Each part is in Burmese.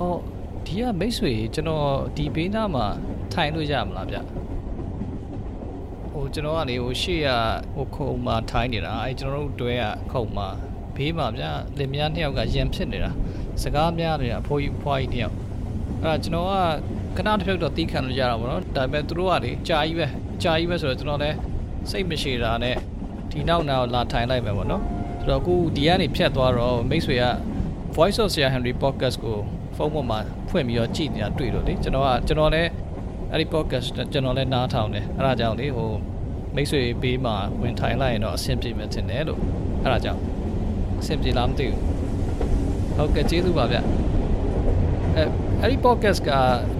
အော်ဒီကမိတ်ဆွေကျွန်တော်ဒီဘေးနားမှာထိုင်လို့ရမလားဗျဟိုကျွန်တော်ကလေဟိုရှေ့ကဟိုခုံမှာထိုင်နေတာအဲကျွန်တော်တို့တွဲကခုံမှာဘေးမှာဗျလင်မယားနှစ်ယောက်ကရန်ဖြစ်နေတာစကားများနေတာအဖိုးကြီးဖွားကြီးတစ်ယောက်အဲ့ဒါကျွန်တော်ကခဏတစ်ဖြုတ်တော့တီးခံလို့ရတာပေါ့နော်ဒါပေမဲ့သူတို့ကလေကြာကြီးပဲကြာကြီးပဲဆိုတော့ကျွန်တော်လည်းစိတ်မရှိတာနဲ့ဒီနောက်နောက်လာထိုင်လိုက်မယ်ပေါ့နော်ဆိုတော့အခုဒီကနေဖြတ်သွားတော့မိတ်ဆွေက Voice of Sir Henry podcast ကို ဖုန်းပေါ်မှာဖွင့်ပြီးတော့ကြည့်နေတာတွေ့လို့လေကျွန်တော်ကကျွန်တော်လည်းအဲ့ဒီ podcast ကျွန်တော်လည်းနားထောင်တယ်အဲ့ဒါကြောင့်လေဟိုမိတ်ဆွေဘေးမှာဝင်ထိုင်လိုက်ရင်တော့အဆင်ပြေမယ်ထင်တယ်လို့အဲ့ဒါကြောင့်အဆင်ပြေလားမသိဘူးဟုတ်ကဲ့ကျေးဇူးပါဗျအဲအဲ့ဒီ podcast က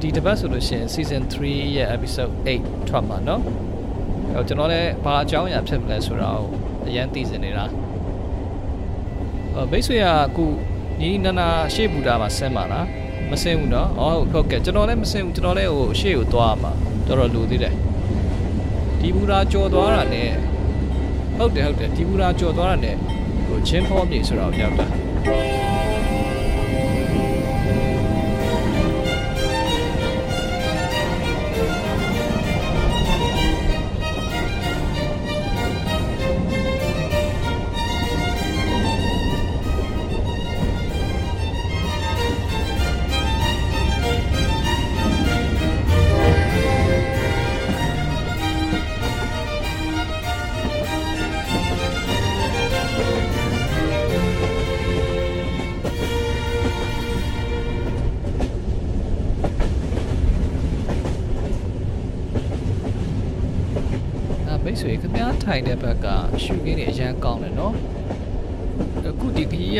ဒီတစ်ပတ်ဆိုလို့ရှိရင် season 3ရဲ့ episode 8ထွက်မှာเนาะဟိုကျွန်တော်လည်းဘာအကြောင်းအရာဖြစ်မလဲဆိုတာကိုအရင်သိစင်နေတာအဲမိတ်ဆွေကအခု ညီနာနာရှေ့ဘူတာမှာဆင်းပါလားမဆင်းဘူးနော်အော်ဟုတ်ကဲ့ကျွန်တော်လည်းမဆင်းဘူးကျွန်တော်လည်းဟိုရှေ့ကိုသွားမှာတော်တော်လူသေးတယ်ဒီဘူတာကြော်သွားတာနဲ့ဟုတ်တယ်ဟုတ်တယ်ဒီဘူတာကြော်သွားတာနဲ့ဟိုချင်းဖောမြေဆိုတာကိုရောက်တာ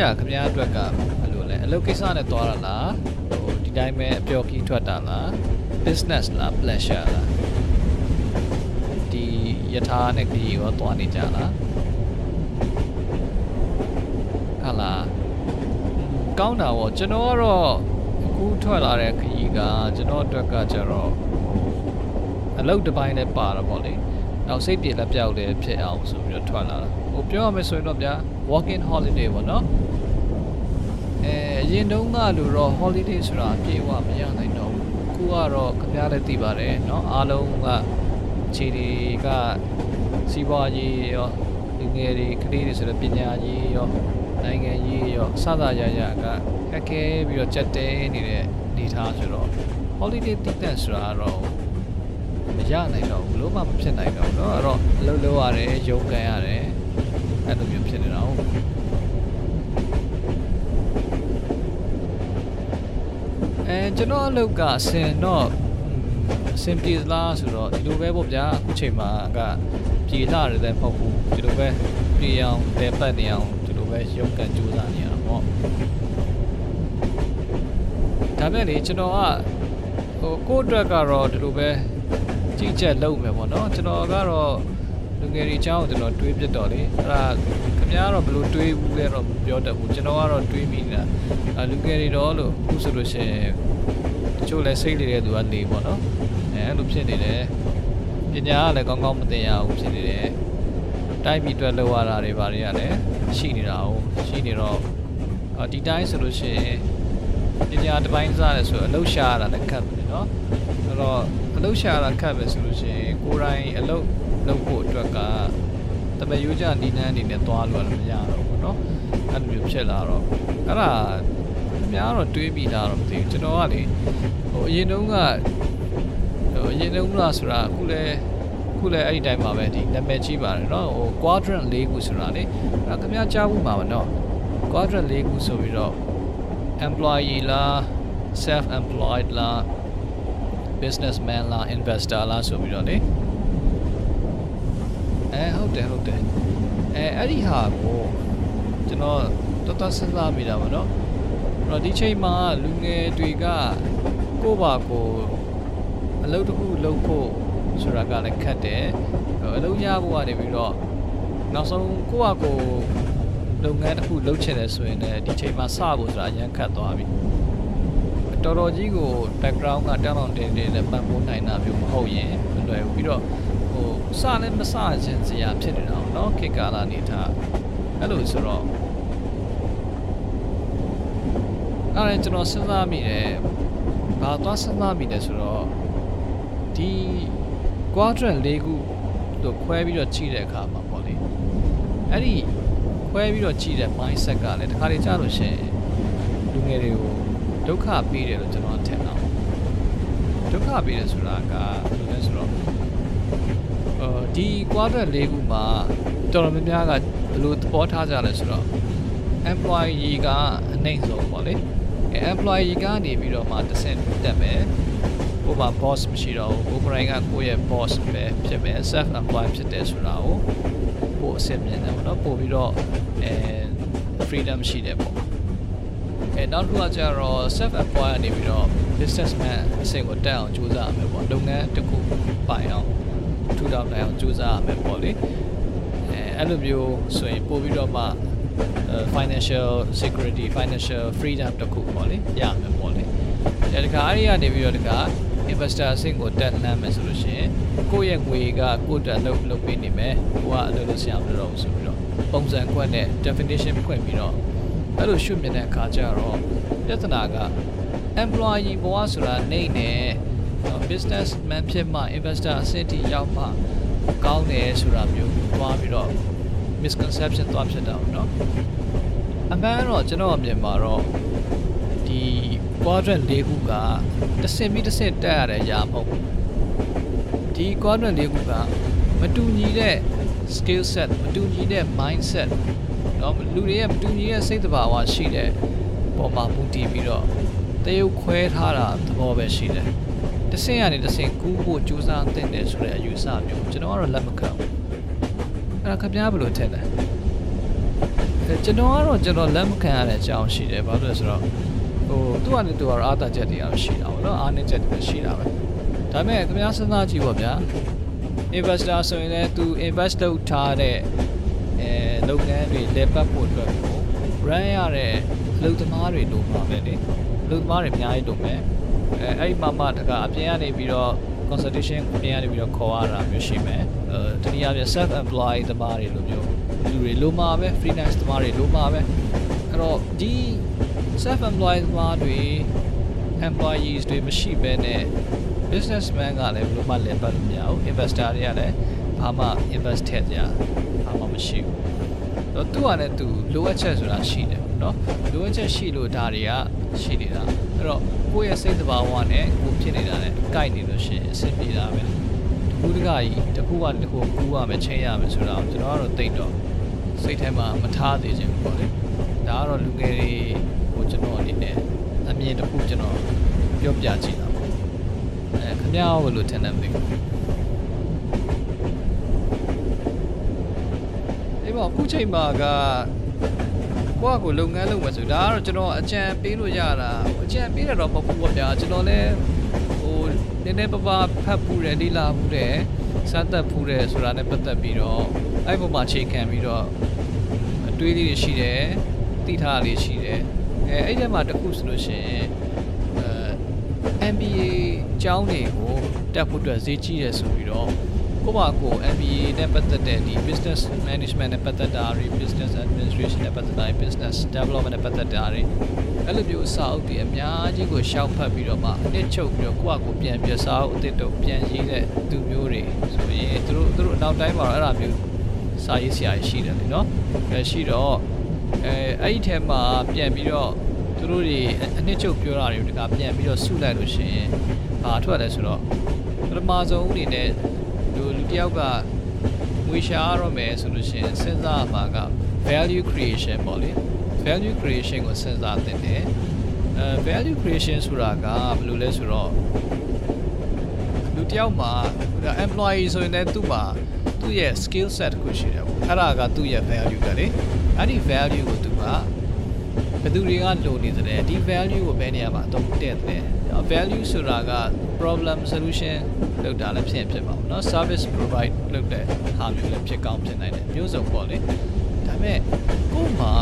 ဒီခကြီးကခင်ဗျားအတွက်ကဘယ်လိုလဲအလုပ်ကိစ္စနဲ့သွားတာလားဟိုဒီတိုင်းပဲအပျော်ခီးထွက်တာလား business လား pleasure လားဒီယထာနဲ့ခကြီးရောသွားနေကြလားဟာလားကောင်းတာဗောကျွန်တော်ကတော့အခုထွက်လာတဲ့ခကြီးကကျွန်တော်အတွက်ကကျတော့အလုပ်တစ်ပိုင်းနဲ့ပါတော့ဗောလေနောက်စိတ်ပြေလက်ပြောက်လည်းဖြစ်အောင်ဆိုပြီးတော့ထွက်လာတာ ဟိုပြောရမယ်ဆိုရင်တော့ဗျာ walking holiday ဗောနော်အဲအရင်တုန်းကလို့တော့ holiday ဆိုတာအပြေအဝမရနိုင်တော့ဘူးအခုကတော့ခင်ဗျားလည်းသိပါတယ်เนาะအားလုံးကခြေတွေကစီးပွားရေးရောလူငယ်တွေကလေးတွေဆိုတော့ပညာရေးရောနိုင်ငံရေးရောစသရရကခက်ခဲပြီးတော့ကြက်တဲနေတဲ့နေသားဆိုတော့ holiday တည်တဲ့ဆိုတာကတော့မရနိုင်တော့ဘူးလို့မှမဖြစ်နိုင်တော့ဘူးเนาะအဲ့တော့အလုပ်လုပ်ရတယ်ရုန်းကန်ရတယ် အဲ့လိုမျိုးဖြစ်နေတာဟုတ်အဲကျွန်တော်အလုပ်ကအစင်တော့အစင်ပြေသလားဆိုတော့ဒီလိုပဲပေါ့ဗျာအခုချိန်မှာကပြေလာတယ်လည်းမဟုတ်ဘူးဒီလိုပဲပြေအောင်တဲပတ်နေအောင်ဒီလိုပဲရုန်းကန်ကြိုးစားနေရတာပေါ့ဒါမဲ့လေကျွန်တော်ကဟိုကိုယ့်အတွက်ကတော့ဒီလိုပဲကြီးကြက်လုပ်မယ်ပေါ့နော်ကျွန်တော်ကတော့လူ ငယ်တွေအကြောင်းကိုကျွန်တော်တွေးပြတော့လေအဲ့ဒါခင်ဗျားကတော့ဘယ်လိုတွေးဘူးလဲတော့မပြောတတ်ဘူးကျွန်တော်ကတော့တွေးမိနေတာအဲလူငယ်တွေတော့လို့အခုဆိုလို့ရှိရင်တချို့လဲစိတ်နေတဲ့သူကနေပေါ့နော်အဲအဲ့လိုဖြစ်နေတယ်ပညာကလည်းကောင်းကောင်းမသိရဘူးဖြစ်နေတယ်တိုက်ပြီးအတွက်လောက်ရတာတွေဘာတွေကလည်းရှိနေတာ哦ရှိနေတော့အော်ဒီတိုင်းဆိုလို့ရှိရင်ပညာတစ်ပိုင်းစားတယ်ဆိုတော့အလုပ်ရှာရတာလည်းခက်တယ်နော်အဲ့တော့အလုပ်ရှာရတာခက်ပဲဆိုလို့ရှိရင်ကိုယ်တိုင်အလုပ် လုပ်ဖို့အတွက်ကတပည့်ရိုးကြနီးနှန်းအနေနဲ့သွားလို့လည်းမရတော့ဘူးเนาะအဲ့လိုမျိုးဖြစ်လာတော့အဲ့ဒါအများတော့တွေးပြီးတာတော့မသိဘူးကျွန်တော်ကလေဟိုအရင်တုန်းကဟိုအရင်တုန်းကဆိုတာအခုလဲအခုလဲအဲ့ဒီတိုင်းမှာပဲဒီနာမည်ကြီးပါတယ်เนาะဟို quadrant ၄ခုဆိုတာလေအဲ့ခင်ဗျားကြားဘူးမှာပါเนาะ quadrant ၄ခုဆိုပြီးတော့ employee လား self employed လား businessman လား investor လားဆိုပြီးတော့လေ အဲဟုတ်တယ်ဟုတ်တယ်အဲအဲ့ဒီဟာကိုကျွန်တော်တော်တော်စဉ်းစားမိတာပါနော်အဲ့တော့ဒီချိန်မှာလူငယ်တွေကကိုယ့်ဘာကိုအလုပ်တစ်ခုလုပ်ဖို့ဆိုတာကလည်းခက်တယ်အလုပ်ရဖို့ကနေပြီးတော့နောက်ဆုံးကိုယ့်ဘာကိုလုပ်ငန်းတစ်ခုလုပ်ချင်တယ်ဆိုရင်လည်းဒီချိန်မှာစဖို့ဆိုတာအရင်ခက်သွားပြီတော်တော်ကြီးကို background ကတောင်းတောင်းတင်းတင်းနဲ့ပံ့ပိုးနိုင်တာမျိုးမဟုတ်ရင်မလွယ်ဘူးပြီးတော့ စလည်းမစခြင်းစရာဖြစ်နေတာပေါ့နော်ခေတ်ကာလနေထားအဲ့လိုဆိုတော့အဲ့ဒါကျွန်တော်စဉ်းစားမိတယ်ဘာသွားစဉ်းစားမိတယ်ဆိုတော့ဒီ quadrant ၄ခုတို့ခွဲပြီးတော့ချိန်တဲ့အခါမှာပေါ့လေအဲ့ဒီခွဲပြီးတော့ချိန်တဲ့ mindset ကလည်းတခါတလေကြာလို့ရှိရင်လူငယ်တွေကိုဒုက္ခပေးတယ်လို့ကျွန်တော်ထင်တာဒုက္ခပေးတယ်ဆိုတာကဘယ်လိုလဲဆိုတော့အော် ဒီ quadrant ၄ခုမှာတော်တော်များများကဘယ်လိုသဘောထားကြလဲဆိုတော့ employee ကအနှိမ့်ဆုံးပေါ့လေအဲ employee ကနေပြီးတော့မှတစ်ဆင့်တက်မယ်ကိုပါ boss မရှိတော့ဘူးကိုယ်ကိုယ်တိုင်ကကိုယ့်ရဲ့ boss ပဲဖြစ်မယ် self employed ဖြစ်တယ်ဆိုတာကိုပို့အဆင့်မြင်တယ်ပေါ့နော်ပို့ပြီးတော့အဲ freedom ရှိတယ်ပေါ့အဲနောက်တစ်ခုကကျတော့ self employed ကနေပြီးတော့ businessman အဆင့်ကိုတက်အောင်ကြိုးစားရမယ်ပေါ့လုပ်ငန်းတစ်ခုပိုင်အောင် ထူထောင်နိုင်အောင်ကြိုးစားရမယ်ပေါ့လေအဲအဲ့လိုမျိုးဆိုရင်ပို့ပြီးတော့မှ financial security financial freedom တခုပေါ့လေရမယ်ပေါ့လေဒါတခါအဲ့ဒီကနေပြီးတော့တခါ investor အဆင့်ကိုတက်လှမ်းမယ်ဆိုလို့ရှိရင်ကိုယ့်ရဲ့ငွေကကိုယ့်တက်လုပ်လုပ်ပေးနေမယ်ကိုကအလုပ်လုပ်ဆရာမလို့တော့ဆိုပြီးတော့ပုံစံကွက်နဲ့ definition ဖွင့်ပြီးတော့အဲ့လိုရှုမြင်တဲ့အခါကျတော့ပြဿနာက employee ဘဝဆိုတာနေနေ businessman ဖြစ်မှ investor အဆင့်ထိရောက်မှကောင်းတယ်ဆိုတာမျိုးသွားပြီးတော့ misconception သွားဖြစ်တာပေါ့နော်အမှန်တော့ကျွန်တော်အမြင်မှာတော့ဒီ quadrant ၄ခုကတစ်ဆင့်ပြီးတစ်ဆင့်တက်ရတဲ့အရာမဟုတ်ဘူးဒီ quadrant ၄ခုကမတူညီတဲ့ skill set မတူညီတဲ့ mindset เนาะလူတွေရဲ့မတူညီတဲ့စိတ်တဘာဝရှိတဲ့ပုံမှာမူတည်ပြီးတော့တရုပ်ခွဲထားတာသဘောပဲရှိတယ် တစ်ဆင့်ကနေတစ်ဆင့်ကူးဖို့ကြိုးစားသင့်တယ်ဆိုတဲ့အယူအဆမျိုးကျွန်တော်ကတော့လက်မခံဘူးအဲ့ဒါခင်ဗျားဘယ်လိုထင်လဲအဲကျွန်တော်ကတော့ကျွန်တော်လက်မခံရတဲ့အကြောင်းရှိတယ်ဘာလို့လဲဆိုတော့ဟိုသူ့အနေနဲ့သူကတော့အားတာချက်တွေကတော့ရှိတာပေါ့နော်အားနည်းချက်တွေရှိတာပဲဒါပေမဲ့ခင်ဗျားစဉ်းစားကြည့်ပါဗျာ investor ဆိုရင်လည်းသူ invest လုပ်ထားတဲ့အဲလုပ်ငန်းတွေလက်ပတ်ဖို့အတွက်ကို run ရတဲ့အလုပ်သမားတွေလိုပါပဲလေအလုပ်သမားတွေအများကြီးလိုမယ် အဲအဲ့ဒီမှာမှတကအပြင်ကနေပြီးတော့ consultation အပြင်ကနေပြီးတော့ခေါ်ရတာမျိုးရှိမယ်အဲတနည်းအားဖြင့် self employed သမားတွေလိုမျိုးလူတွေလိုမှာပဲ freelance သမားတွေလိုမှာပဲအဲ့တော့ဒီ self employed သမားတွေ employees တွေမရှိဘဲနဲ့ businessman ကလည်းဘယ်လိုမှလည်ပတ်လို့မရဘူး investor တွေကလည်းဘာမှ invest ထည့်ကြဘာမှမရှိဘူးတော့သူကလည်းသူလိုအပ်ချက်ဆိုတာရှိတယ်เนาะလိုအပ်ချက်ရှိလို့ဒါတွေကရှိနေတာ အဲ့တော့ကိုယ့်ရဲ့စိတ်တဘာဝနဲ့ကိုဖြစ်နေတာနဲ့ကိုက်နေလို့ရှိရင်အဆင်ပြေတာပဲတခုတကကြီးတခုကတခုကူးရမယ်ချင်းရမယ်ဆိုတာကိုကျွန်တော်ကတော့သိတော့စိတ်ထဲမှာမထားသေးခြင်းပေါ့လေဒါကတော့လူငယ်တွေကိုကျွန်တော်အနေနဲ့အမြင်တစ်ခုကျွန်တော်ပြောပြချင်တာပေါ့အဲခင်ဗျားရောဘယ်လိုထင်လဲမသိဘူးဒီမှာအခုချိန်မှာက ကိုယ့်ကိုလုပ်ငန်းလုပ်မယ်ဆိုဒါကတော့ကျွန်တော်အကြံပေးလို့ရတာအကြံပေးရတော့မဟုတ်ဘူးပေါ့ဗျာကျွန်တော်လည်းဟိုနည်းနည်းပါးပါးဖတ်ဖူးတယ်လေ့လာဖူးတယ်စမ်းသပ်ဖူးတယ်ဆိုတာနဲ့ပတ်သက်ပြီးတော့အဲ့ပုံမှာအခြေခံပြီးတော့အတွေးလေးတွေရှိတယ်သိထားလေးရှိတယ်အဲအဲ့ဒီမှာတစ်ခုဆိုလို့ရှိရင်အဲ MBA ကျောင်းတွေကိုတက်ဖို့အတွက်ဈေးကြီးတယ်ဆိုပြီးတော့ ကိုပါကို MBA နဲ့ပတ်သက်တဲ့ဒီ business management နဲ့ပတ်သက်တာတွေ business administration နဲ့ပတ်သက်တာတွေ business development နဲ့ပတ်သက်တာတွေအဲ့လိုမျိုးစာအုပ်တွေအများကြီးကိုရှောက်ဖတ်ပြီးတော့မှအနစ်ချုပ်ပြီးတော့ကိုယ့်အကိုပြန်ပြစာအုပ်အသစ်တော့ပြန်ရေးတဲ့သူမျိုးတွေဆိုရင်သူတို့သူတို့အနောက်တိုင်းမှာတော့အဲ့ဒါမျိုးစာရေးဆရာရှိတယ်လေနော်အဲရှိတော့အဲအဲ့ဒီထဲမှာပြန်ပြီးတော့သူတို့တွေအနှစ်ချုပ်ပြောတာတွေတကပြန်ပြီးတော့ဆုလိုက်လို့ရှိရင်ဘာထွက်လဲဆိုတော့ပထမဆုံးအနေနဲ့ လူလူတယောက်ကငွေရှာရတော့မယ်ဆိုလို့ရှိရင်စဉ်းစားမှာက value creation ပေါ့လေ value creation ကိုစဉ်းစားသင့်တယ်အဲ value creation ဆိုတာကဘယ်လိုလဲဆိုတော့လူတယောက်မှာ employee ဆိုရင်လည်းသူ့မှာသူ့ရဲ့ skill set ကိုရှိတယ်ပေါ့အဲ့ဒါကသူ့ရဲ့ value ပဲလေအဲ့ဒီ value ကိုသူကဘယ်သူတွေကလိုနေတယ်ဒီ value ကိုဘယ်နေရာမှာအသုံးတဲ့တယ် value ဆိုတာက problem solution လောက်တာလည်းဖြစ်ဖြစ်ပါဘူးเนาะ service provide လုပ်တဲ့ဟာမျိုးလည်းဖြစ်ကောင်းဖြစ်နိုင်တယ်မျိုးစုံပေါ့လေဒါပေမဲ့ကို့မှာ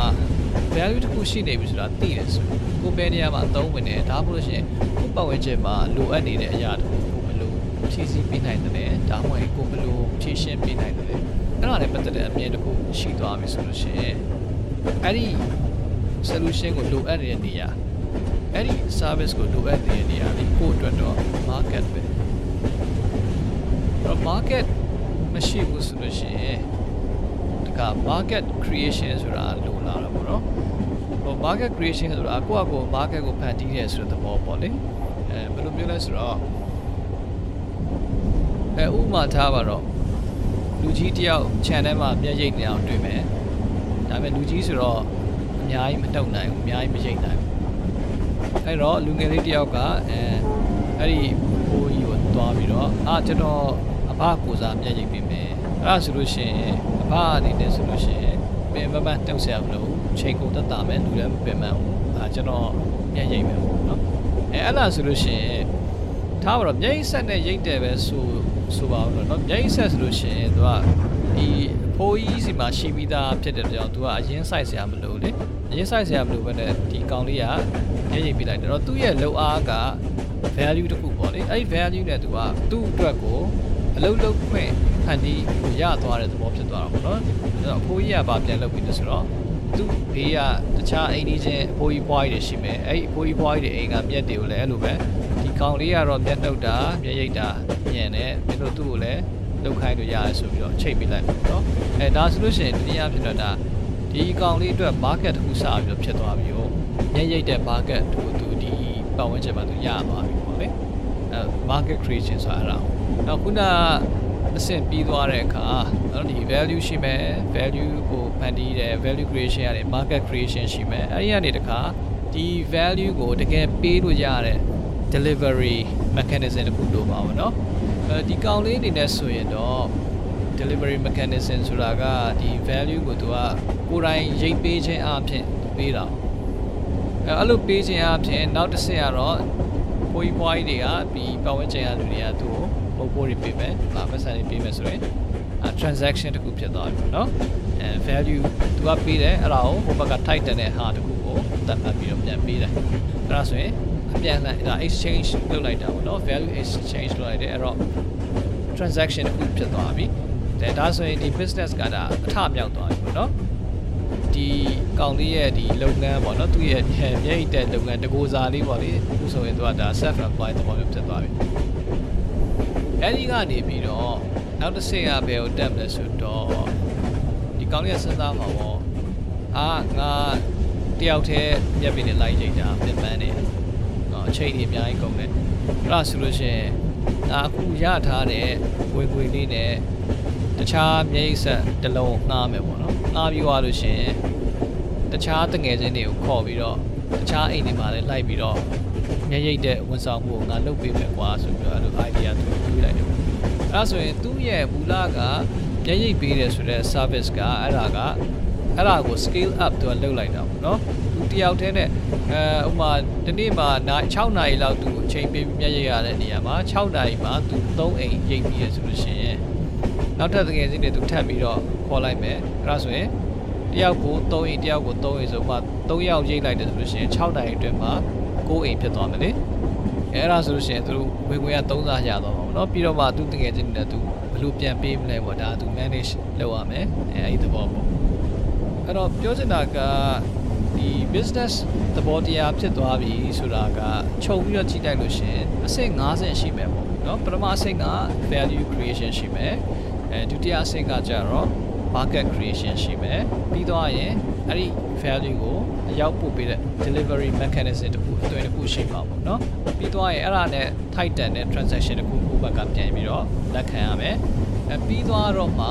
value တစ်ခုရှိနေပြီဆိုတာသိတယ်ဆိုကိုဘယ်နေရာမှာအသုံးဝင်တယ်ဒါမှမဟုတ်ရှင်ကိုပတ်ဝန်းကျင်မှာလိုအပ်နေတဲ့အရာတစ်ခုကိုဘယ်လိုဖြည့်ဆည်းပေးနိုင်တယ်ဒါမှမဟုတ်ကိုဘယ်လိုဖြည့်ရှင်းပေးနိုင်တယ်အဲ့ဒါနဲ့ပတ်သက်တဲ့အမြင်တစ်ခုရှိသွားပြီဆိုလို့ရှိရင်အဲ့ဒီ solution ကိုလိုအပ်နေတဲ့နေရာ အဲ့ဒီ service ကိုလိုအပ်တဲ့နေရာလေးကိုယ့်အတွက်တော့ market ပဲအဲ့တော့ market မရှိဘူးဆိုလို့ရှိရင်တက market creation ဆိုတာလိုလာတာပေါ့နော်ဟို market creation ဆိုတာကိုယ့်အကို market ကိုဖန်တီးရဲဆိုတဲ့သဘောပေါ့လေအဲဘယ်လိုမျိုးလဲဆိုတော့အဲဥပမာထားပါတော့လူကြီးတယောက် channel မှာမျက်ရိပ်နေအောင်တွေ့မယ်ဒါပေမဲ့လူကြီးဆိုတော့အများကြီးမတုံနိုင်ဘူးအများကြီးမရိပ်နိုင်ဘူး အဲ့တော့လူငယ်လေးတယောက်ကအဲအဲ့ဒီဘိုးကြီးကိုသွားပြီးတော့အာကျွန်တော်အဘကိုစားမျက်ရည်ပေးမယ်အဲ့ဒါဆိုလို့ရှိရင်အဘအနေနဲ့ဆိုလို့ရှိရင်ပင်မမတုတ်ဆရာမလို့ချိန်ကုန်သက်တာပဲလူလည်းပင်မအောင်အာကျွန်တော်မျက်ရည်ပဲပေါ့နော်အဲအဲ့ဒါဆိုလို့ရှိရင်ထားပါတော့မျက်ရည်ဆက်နဲ့ရိတ်တယ်ပဲဆိုဆိုပါဦးတော့နော်မျက်ရည်ဆက်ဆိုလို့ရှိရင်သူကဒီဖိုးကြီးစီမှာရှိပြီးသားဖြစ်တဲ့ကြောင့်သူကအရင်ဆိုင်ဆရာမလို့လေအရင်ဆိုင်ဆရာမလို့ပဲနဲ့ဒီကောင်လေးက မျက်ရိပ်ပြလိုက်တယ်တော့သူ့ရဲ့လောက်အားက value တစ်ခုပေါ့လေအဲ့ဒီ value နဲ့သူကသူ့အတွက်ကိုအလုံးလုံးခွင့်ဖန်တီးရသွားတဲ့သဘောဖြစ်သွားတာပေါ့နော်အဲ့တော့အဖိုးကြီးကဗာပြန်လုပ်ပြီးလို့ဆိုတော့သူ့ဘေးကတခြားအိမ်ကြီးချင်းအဖိုးကြီးဖွားကြီးတွေရှိမယ်အဲ့ဒီအဖိုးကြီးဖွားကြီးတွေအိမ်ကမြက်တွေကိုလည်းအဲ့လိုပဲဒီကောင်လေးကတော့မျက်နှုတ်တာမျက်ရိပ်တာညံတယ်မင်းတို့သူ့ကိုလည်းလောက်ခိုင်းလို့ရတယ်ဆိုပြီးတော့ချိန်ပေးလိုက်ပေါ့နော်အဲဒါဆိုလို့ရှိရင်ဒီနေ့အဖြစ်တော့ဒါဒီကောင်လေးအတွက် market တစ်ခုစပြီးတော့ဖြစ်သွားပြီဟို မျက်ရိပ်တဲ့ market တစ်ခုသူဒီပတ်ဝန်းကျင်မှာသူရသွားပြီပေါ့လေအဲ market creation ဆိုတာအဲ့ဒါနောက်ခုနအဆင့်ပြီးသွားတဲ့အခါနော်ဒီ value ရှိမယ် value ကိုဖန်တီးတယ် value creation ရတယ် market creation ရှိမယ်အဲ့ဒီကနေတခါဒီ value ကိုတကယ်ပေးလို့ရတဲ့ delivery mechanism တခုလိုပါဘောเนาะအဲဒီကောင်လေးအနေနဲ့ဆိုရင်တော့ delivery mechanism ဆိုတာကဒီ value ကိုသူကကိုယ်တိုင်ရိတ်ပေးခြင်းအပြင်ပေးတာ အဲအဲ့လိုပေးခြင်းအပြင်နောက်တစ်ဆင့်ကတော့ပိုးကြီးပွားကြီးတွေကဒီပတ်ဝန်းကျင်ကလူတွေကသူ့ကိုပုံပိုးတွေပေးမယ်။ဗာပတ်စံတွေပေးမယ်ဆိုရင်အဲ transaction တခုဖြစ်သွားပြီပေါ့နော်။အဲ value သူကပေးတယ်အဲ့ဒါကိုဟိုဘက်က tight တဲ့ဟာတခုကိုတတ်မှတ်ပြီးတော့ပြန်ပေးတယ်။အဲ့ဒါဆိုရင်အပြန်အလှန်ဒါ exchange လုပ်လိုက်တာပေါ့နော် value exchange လုပ်လိုက်တယ်အဲ့တော့ transaction တစ်ခုဖြစ်သွားပြီဒါဒါဆိုရင်ဒီ business ကဒါအထမြောက်သွားပြီပေါ့နော် ဒီကောင်လေးရဲ့ဒီလုပ်ငန်းပေါ့နော်သူ့ရဲ့မျက်ရည်တဲ့လုပ်ငန်းတကိုးစားလေးပေါ့လေအခုဆိုရင်သူကဒါ self employed သဘောမျိုးဖြစ်သွားပြီအဲဒီကနေပြီးတော့နောက်တစ်ဆင့်ကဘယ်ကိုတက်မလဲဆိုတော့ဒီကောင်လေးကစဉ်းစားမှာပေါ့အာငါတယောက်တည်းမျက်ပြနေလိုက်ကြတာပြင်ပန်းနေနော်အချိန်ကြီးအများကြီးကုန်တယ်အဲ့ဒါဆိုလို့ရှိရင်ဒါအခုရထားတဲ့ဝင်ခွေလေးနဲ့တခြားမြိတ်ဆက်တစ်လုံးငှားမယ်ပေါ့နော် ငှားပြီးသွားလို့ရှိရင်တခြားတငယ်ချင်းတွေကိုခေါ်ပြီးတော့တခြားအိမ်တွေမှာလည်းလိုက်ပြီးတော့မျက်ရိပ်တဲ့ဝန်ဆောင်မှုကိုငါလုပ်ပေးမယ်ကွာဆိုပြီးတော့အဲ့လို idea သူတွေးလိုက်တယ်ပေါ့အဲ့ဒါဆိုရင်သူ့ရဲ့မူလကမျက်ရိပ်ပေးတယ်ဆိုတဲ့ service ကအဲ့ဒါကအဲ့ဒါကို scale up သူကလုပ်လိုက်တာပေါ့နော်သူတယောက်တည်းနဲ့အဲဥမာဒီနေ့မှာ6နာရီလောက်သူအချိန်ပေးမျက်ရိပ်ရတဲ့နေရာမှာ6နာရီမှာသူ3အိမ်ရိပ်ပြီးရဆိုလို့ရှိရင်နောက်ထပ်တကယ်စီနေသူထပ်ပြီးတော့ခေါ်လိုက်မယ် အဲ့ဒါဆိုရင်တယောက်ကို3အိမ်တယောက်ကို3အိမ်ဆိုမှ3ယောက်ရိပ်လိုက်တယ်ဆိုလို့ရှိရင်6နာရီအတွင်းမှာ9အိမ်ဖြစ်သွားမယ်လေအဲ့ဒါဆိုလို့ရှိရင်သူတို့ဝင်ဝင်က3စားရသွားမှာပေါ့နော်ပြီးတော့မှသူတကယ်ချင်းနဲ့သူဘယ်လိုပြန်ပေးမလဲပေါ့ဒါသူ manage လုပ်ရမယ်အဲအဲ့ဒီသဘောပေါ့အဲ့တော့ပြောချင်တာကဒီ business သဘောတရားဖြစ်သွားပြီဆိုတာကခြုံပြီးတော့ကြည့်လိုက်လို့ရှိရင်အဆင့်50ရှိမယ်ပေါ့နော်ပထမအဆင့်က value creation ရှိမယ်အဲဒုတိယအဆင့်ကကျတော့ market creation ရှိမယ်ပြီးသွားရင်အဲ့ဒီ value ကိုအရောက်ပို့ပေးတဲ့ delivery mechanism တခုအတွင်းတခုရှိမှာပေါ့နော်ပြီးသွားရင်အဲ့ဒါနဲ့ tighten တဲ့ transaction တခုကိုယ့်ဘက်ကပြန်ပြီးတော့လက်ခံရမယ်အဲပြီးသွားတော့မှ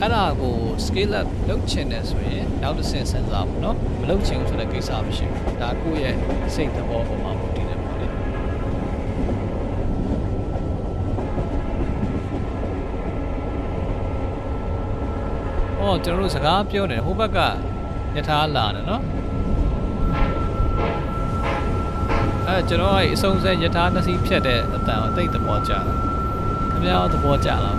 အဲ့ဒါကို scale up လုပ်ချင်တယ်ဆိုရင်နောက်တစ်ဆင့်စဉ်းစားပါတော့မလုပ်ချင်ဘူးဆိုတဲ့ကိစ္စမရှိဘူးဒါကိုယ့်ရဲ့စိတ်သဘောပေါ်မှာ ဟောကျွန်တော်တို့စကားပြောနေဟိုဘက်ကယထာလာတယ်နော်အဲကျွန်တော်အဲ့အဆုံးစက်ယထာနှစ်စီးဖြတ်တဲ့အတန်ကိုတိတ်သဘောကျတယ်ခင်ဗျားသဘောကျလား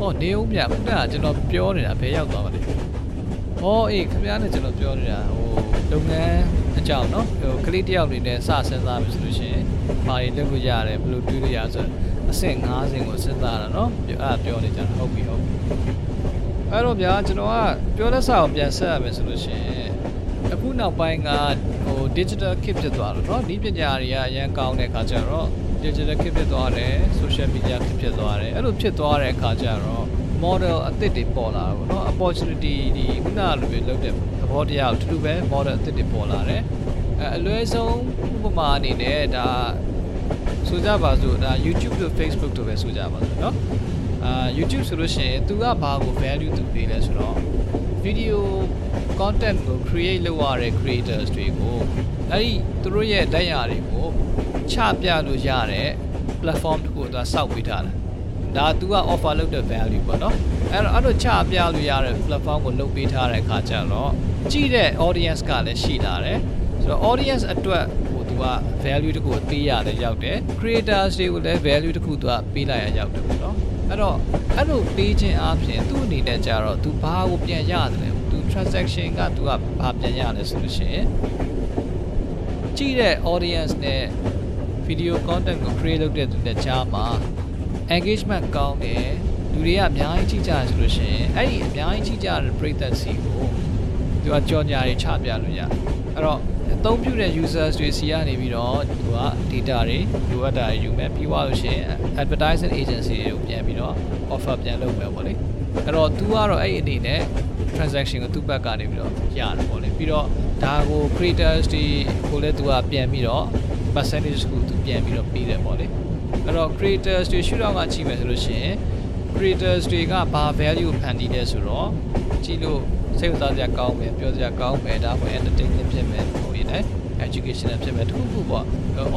ဟောနေဦးမြခုနကကျွန်တော်ပြောနေတာဘယ်ရောက်သွားပါလဲ။ဟောအေးခင်ဗျားနဲ့ကျွန်တော်ပြောနေတာဟိုလုပ်ငန်းအကြောင်းเนาะဟိုကလေးတယောက်အနေနဲ့စစဉ်းစားပြီဆိုလို့ရှိရင်ဘာတွေလုပ်လို့ရတယ်ဘယ်လိုတွေးလို့ရဆိုအဆင့်5ဆင့်ကိုစဉ်းစားတာเนาะအဲ့ဒါပြောနေကြတာဟုတ်ပြီဟုတ်ပြီ။အဲ့တော့ဗျာကျွန်တော်ကပြောလက်စာကိုပြန်ဆက်ရမယ်ဆိုလို့ရှိရင်အခုနောက်ပိုင်းကဟို digital kit ဖြစ်သွားတော့เนาะဒီပညာတွေကအရင်ကောင်းတဲ့ခါကျတော့ digital kit ဖြစ်သွားတယ် social media kit ဖြစ်သွားတယ်အဲ့လိုဖြစ်သွားတဲ့အခါကျတော့ model အသစ်တွေပေါ်လာတော့เนาะ opportunity ဒီခုနလိုမျိုးလုပ်တဲ့သဘောတရားကိုတူတူပဲ model အသစ်တွေပေါ်လာတယ်အဲအလွယ်ဆုံးဥပမာအနေနဲ့ဒါဆိုကြပါစို့ဒါ YouTube တို့ Facebook တို့ပဲဆိုကြပါစို့เนาะအာ YouTube ဆိုလို့ရှိရင် तू ကဘာကို value သူပေးလဲဆိုတော့ video content ကို create လုပ်ရတဲ့ creators တွေကိုအဲ့ဒီသူတို့ရဲ့လက်ရာတွေကိုချပြလို့ရတဲ့ platform တစ်ခုကိုသူကစောက်ပေးထားတယ်။ဒါ तू က offer လုပ်တဲ့ value ပေါ့နော်။အဲ့တော့အဲ့လိုချပြလို့ရတဲ့ platform ကိုလုပ်ပေးထားတဲ့အခါကျတော့ကြည့်တဲ့ audience ကလည်းရှိလာတယ်။ဆိုတော့ audience အတွက်ဟို तू က value တစ်ခုကိုပေးရတယ်ရောက်တယ်။ creators တွေကိုလည်း value တစ်ခု तू ကပေးလိုက်ရရောက်တယ်ပေါ့နော်။ အဲ့တော့အဲ့လိုပေးခြင်းအပြင်သူ့အနေနဲ့ကြတော့ तू ဘာကိုပြန်ရတယ်လဲ။ तू transaction က तू ကဘာပြန်ရလဲဆိုလို့ရှိရင်ကြည့်တဲ့ audience နဲ့ video content ကို create လုပ်တဲ့သူနဲ့ကြားမှာ engagement ကောင်းတယ်လူတွေကအများကြီးကြည့်ကြရဆိုလို့ရှိရင်အဲ့ဒီအများကြီးကြည့်ကြတဲ့ပရိသတ်စီကိုသူကကြော်ညာတွေချပြလို့ရအဲ့တော့အ သုံးပြုတဲ့ users တွေစီကနေပြီးတော့သူက data တွေလိုအပ်တာတွေယူမယ်ပြီးသွားလို့ရှိရင် advertising agency တွေကိုပြန်ပြီးတော့ offer ပြန်လုပ်မယ်ပေါ့လေအဲ့တော့ तू ကတော့အဲ့ဒီအနေနဲ့ transaction ကိုသူ့ဘက်ကနေပြီးတော့ရတယ်ပေါ့လေပြီးတော့ဒါကို creators တွေကိုလည်း तू ကပြန်ပြီးတော့ percentage ကို तू ပြန်ပြီးတော့ပေးတယ်ပေါ့လေအဲ့တော့ creators တွေရှုထောင့်ကကြည့်မယ်ဆိုလို့ရှိရင် creators တွေကဘာ value ကိုဖန်တီးလဲဆိုတော့ကြည့်လို့ စိတ်ဝင်စားစရာကောင်းမယ်ပြောစရာကောင်းမယ်ဒါမှမဟုတ် entertainment ဖြစ်မယ်ဟိုရည် educational ဖြစ်မယ်တခုခုပေါ့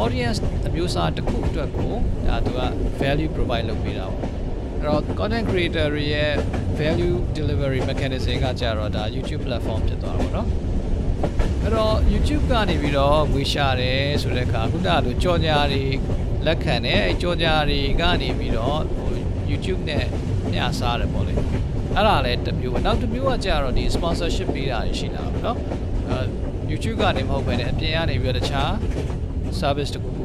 audience အမျိုးအစားတစ်ခုအတွက်ကိုဒါ तू က value provide လုပ်ပေးတာပေါ့အဲ့တော့ content creator တွေရဲ့ value delivery mechanism ကကြတော့ဒါ YouTube platform ဖြစ်သွားတာပေါ့နော်အဲ့တော့ YouTube ကနေပြီးတော့ငွေရှာတယ်ဆိုတဲ့အခါခုနကလိုကြော်ညာတွေလက်ခံတယ်အဲကြော်ညာတွေကနေပြီးတော့ဟို YouTube နဲ့ညစားတယ်ပေါ့လေ အဲ့ဒါလည်းတစ်မျိုးပဲနောက်တစ်မျိုးကကြတော့ဒီ sponsorship ပေးတာရှိလာပါတော့အဲ YouTube ကနေမဟုတ်ဘဲနဲ့အပြင်ကနေပြီးတော့တခြား service တခုခု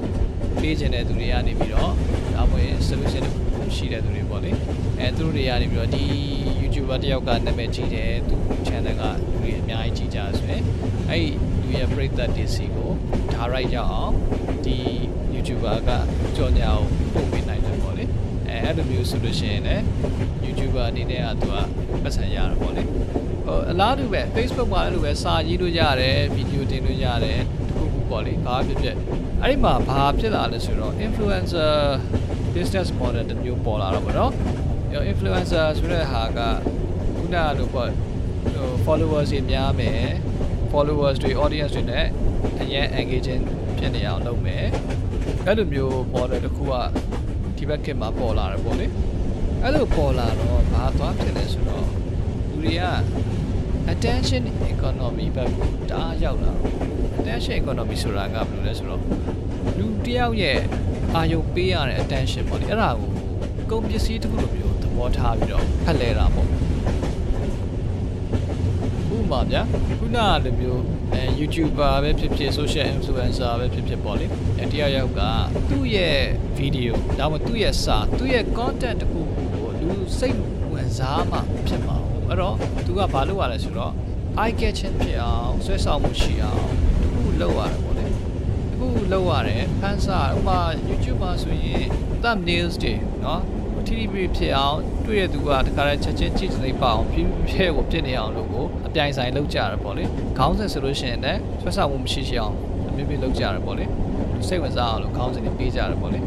ပေးခြင်းတဲ့သူတွေကနေပြီးတော့ဒါမှမဟုတ် solution တခုခုရှိတဲ့သူတွေပေါ့လေအဲသူတို့တွေကနေပြီးတော့ဒီ YouTuber တယောက်ကနာမည်ကြီးတယ်သူ channel ကလူတွေအများကြီးကြီးကြဆိုရင်အဲ့ဒီလူရဲ့ပရိသတ်တွေစီကို direct ရောက်အောင်ဒီ YouTuber ကကြော်ညာကိုပို့ပေးနိုင်တယ်ပေါ့လေ အဲအဲ့လိုမျိုးဆိုလို့ရှိရင်လည်း YouTuber အနေနဲ့ကသူကပတ်စံရတယ်ပေါ့လေဟိုအလားတူပဲ Facebook မှာအဲ့လိုပဲစာရေးလို့ရတယ်ဗီဒီယိုတင်လို့ရတယ်တခုခုပေါ့လေဘာဖြစ်ဖြစ်အဲ့ဒီမှာဘာဖြစ်လာလဲဆိုတော့ influencer business model တစ်မျိုးပေါ်လာတော့ဗောနော် influencer ဆိုတဲ့ဟာကခုနကလိုပေါ့ဟို followers တွေများမယ် followers တွေ audience တွေနဲ့အရင် engaging ဖြစ်နေအောင်လုပ်မယ်အဲ့လိုမျိုး model တစ်ခုကဒီ ဘက်ကမှာပေါ်လာတယ်ပေါ့လေအဲ့လိုပေါ်လာတော့ဘာသွားဖြစ်လဲဆိုတော့လူတွေက attention economy ဘက်ကိုဒါရောက်လာတော့ attention economy ဆိုတာကဘယ်လိုလဲဆိုတော့လူတယောက်ရဲ့အာရုံပေးရတဲ့ attention ပေါ့လေအဲ့ဒါကိုကုန်ပစ္စည်းတစ်ခုလိုမျိုးသဘောထားပြီးတော့ဖက်လဲတာပေါ့ဥပမာဗျာခုနကလိုမျိုး အဲ YouTuber ပဲဖြစ်ဖြစ် social influencer ပဲဖြစ်ဖြစ်ပေါ့လေအဲတယောက်ယောက်ကသူ့ရဲ့ video ဒါမှမဟုတ်သူ့ရဲ့စာသူ့ရဲ့ content တခုကိုလူစိတ်ဝင်စားမှဖြစ်မှာအဲ့တော့သူကဘာလုပ်ရလဲဆိုတော့ eye catching ဖြစ်အောင်ဆွဲဆောင်မှုရှိအောင်တခုလုပ်ရတယ်ပေါ့လေတခုလုပ်ရတယ်ဖန်စာဥပမာ YouTube မှာဆိုရင် thumbnails တွေเนาะ TTP ဖြစ်အောင် တွေ့ရသူကတခါတည်းချက်ချင်းကြည့်နေပါအောင်ပြပြဲကိုဖြစ်နေအောင်လို့ကိုအပြိုင်ဆိုင်လုပ်ကြရပေါ့လေခေါင်းစဉ်ဆိုလို့ရှိရင်လည်းဆွဲဆောင်မှုမရှိရှိအောင်အမြဲတမ်းလုပ်ကြရပေါ့လေစိတ်ဝင်စားအောင်လို့ခေါင်းစဉ်တွေပေးကြရပေါ့လေ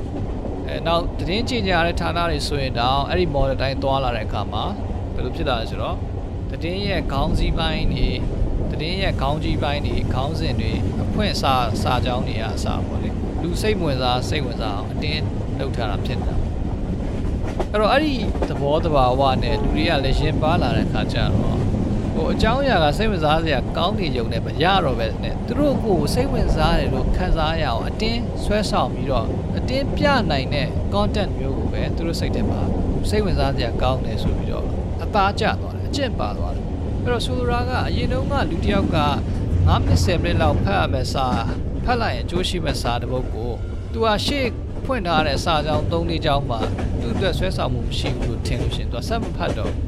အဲနောက်သတင်းကြင်ကြရတဲ့ဌာနတွေဆိုရင်တော့အဲ့ဒီ model တိုင်းသွားလာတဲ့အခါမှာဘယ်လိုဖြစ်လာလဲဆိုတော့သတင်းရဲ့ခေါင်းစည်းပိုင်းတွေသတင်းရဲ့ခေါင်းကြီးပိုင်းတွေခေါင်းစဉ်တွေအဖွင့်စာစာကြောင်းတွေအစားပေါ့လေလူစိတ်ဝင်စားစိတ်ဝင်စားအောင်အတင်းလုပ်ထားတာဖြစ်နေတာ အဲ့တော့အဲ့ဒီသဘောတဘာဝနဲ့လူတွေကလည်းရင်ပါလာတဲ့ခါကျတော့ဟိုအကြောင်းအရာကစိတ်ဝင်စားစရာကောင်းနေကြုံနဲ့မရတော့ပဲနဲ့သူတို့ကိုစိတ်ဝင်စားတယ်လို့ခံစားရအောင်အတင်းဆွဲဆောင်ပြီးတော့အတင်းပြနိုင်တဲ့ content မျိုးကိုပဲသူတို့စိတ်ထဲမှာစိတ်ဝင်စားစရာကောင်းတယ်ဆိုပြီးတော့အသားကျသွားတယ်အကျင့်ပါသွားတယ်အဲ့တော့ဆိုလိုတာကအရင်တုန်းကလူတစ်ယောက်က9မိနစ်10မိနစ်လောက်ဖတ်ရမယ်စာဖတ်လိုက်ရင်ကြိုးရှိမဲ့စာတစ်ပုဒ်ကိုသူကရှေ့ ဖွင့်ထားတဲ့စာကြောင်း၃လေးကြောင်းမှာသူ့အတွက်ဆွဲဆောင်မှုမရှိဘူးလို့ထင်လို့ရှိရင်သူကဆက်မဖတ်တော့ဘူး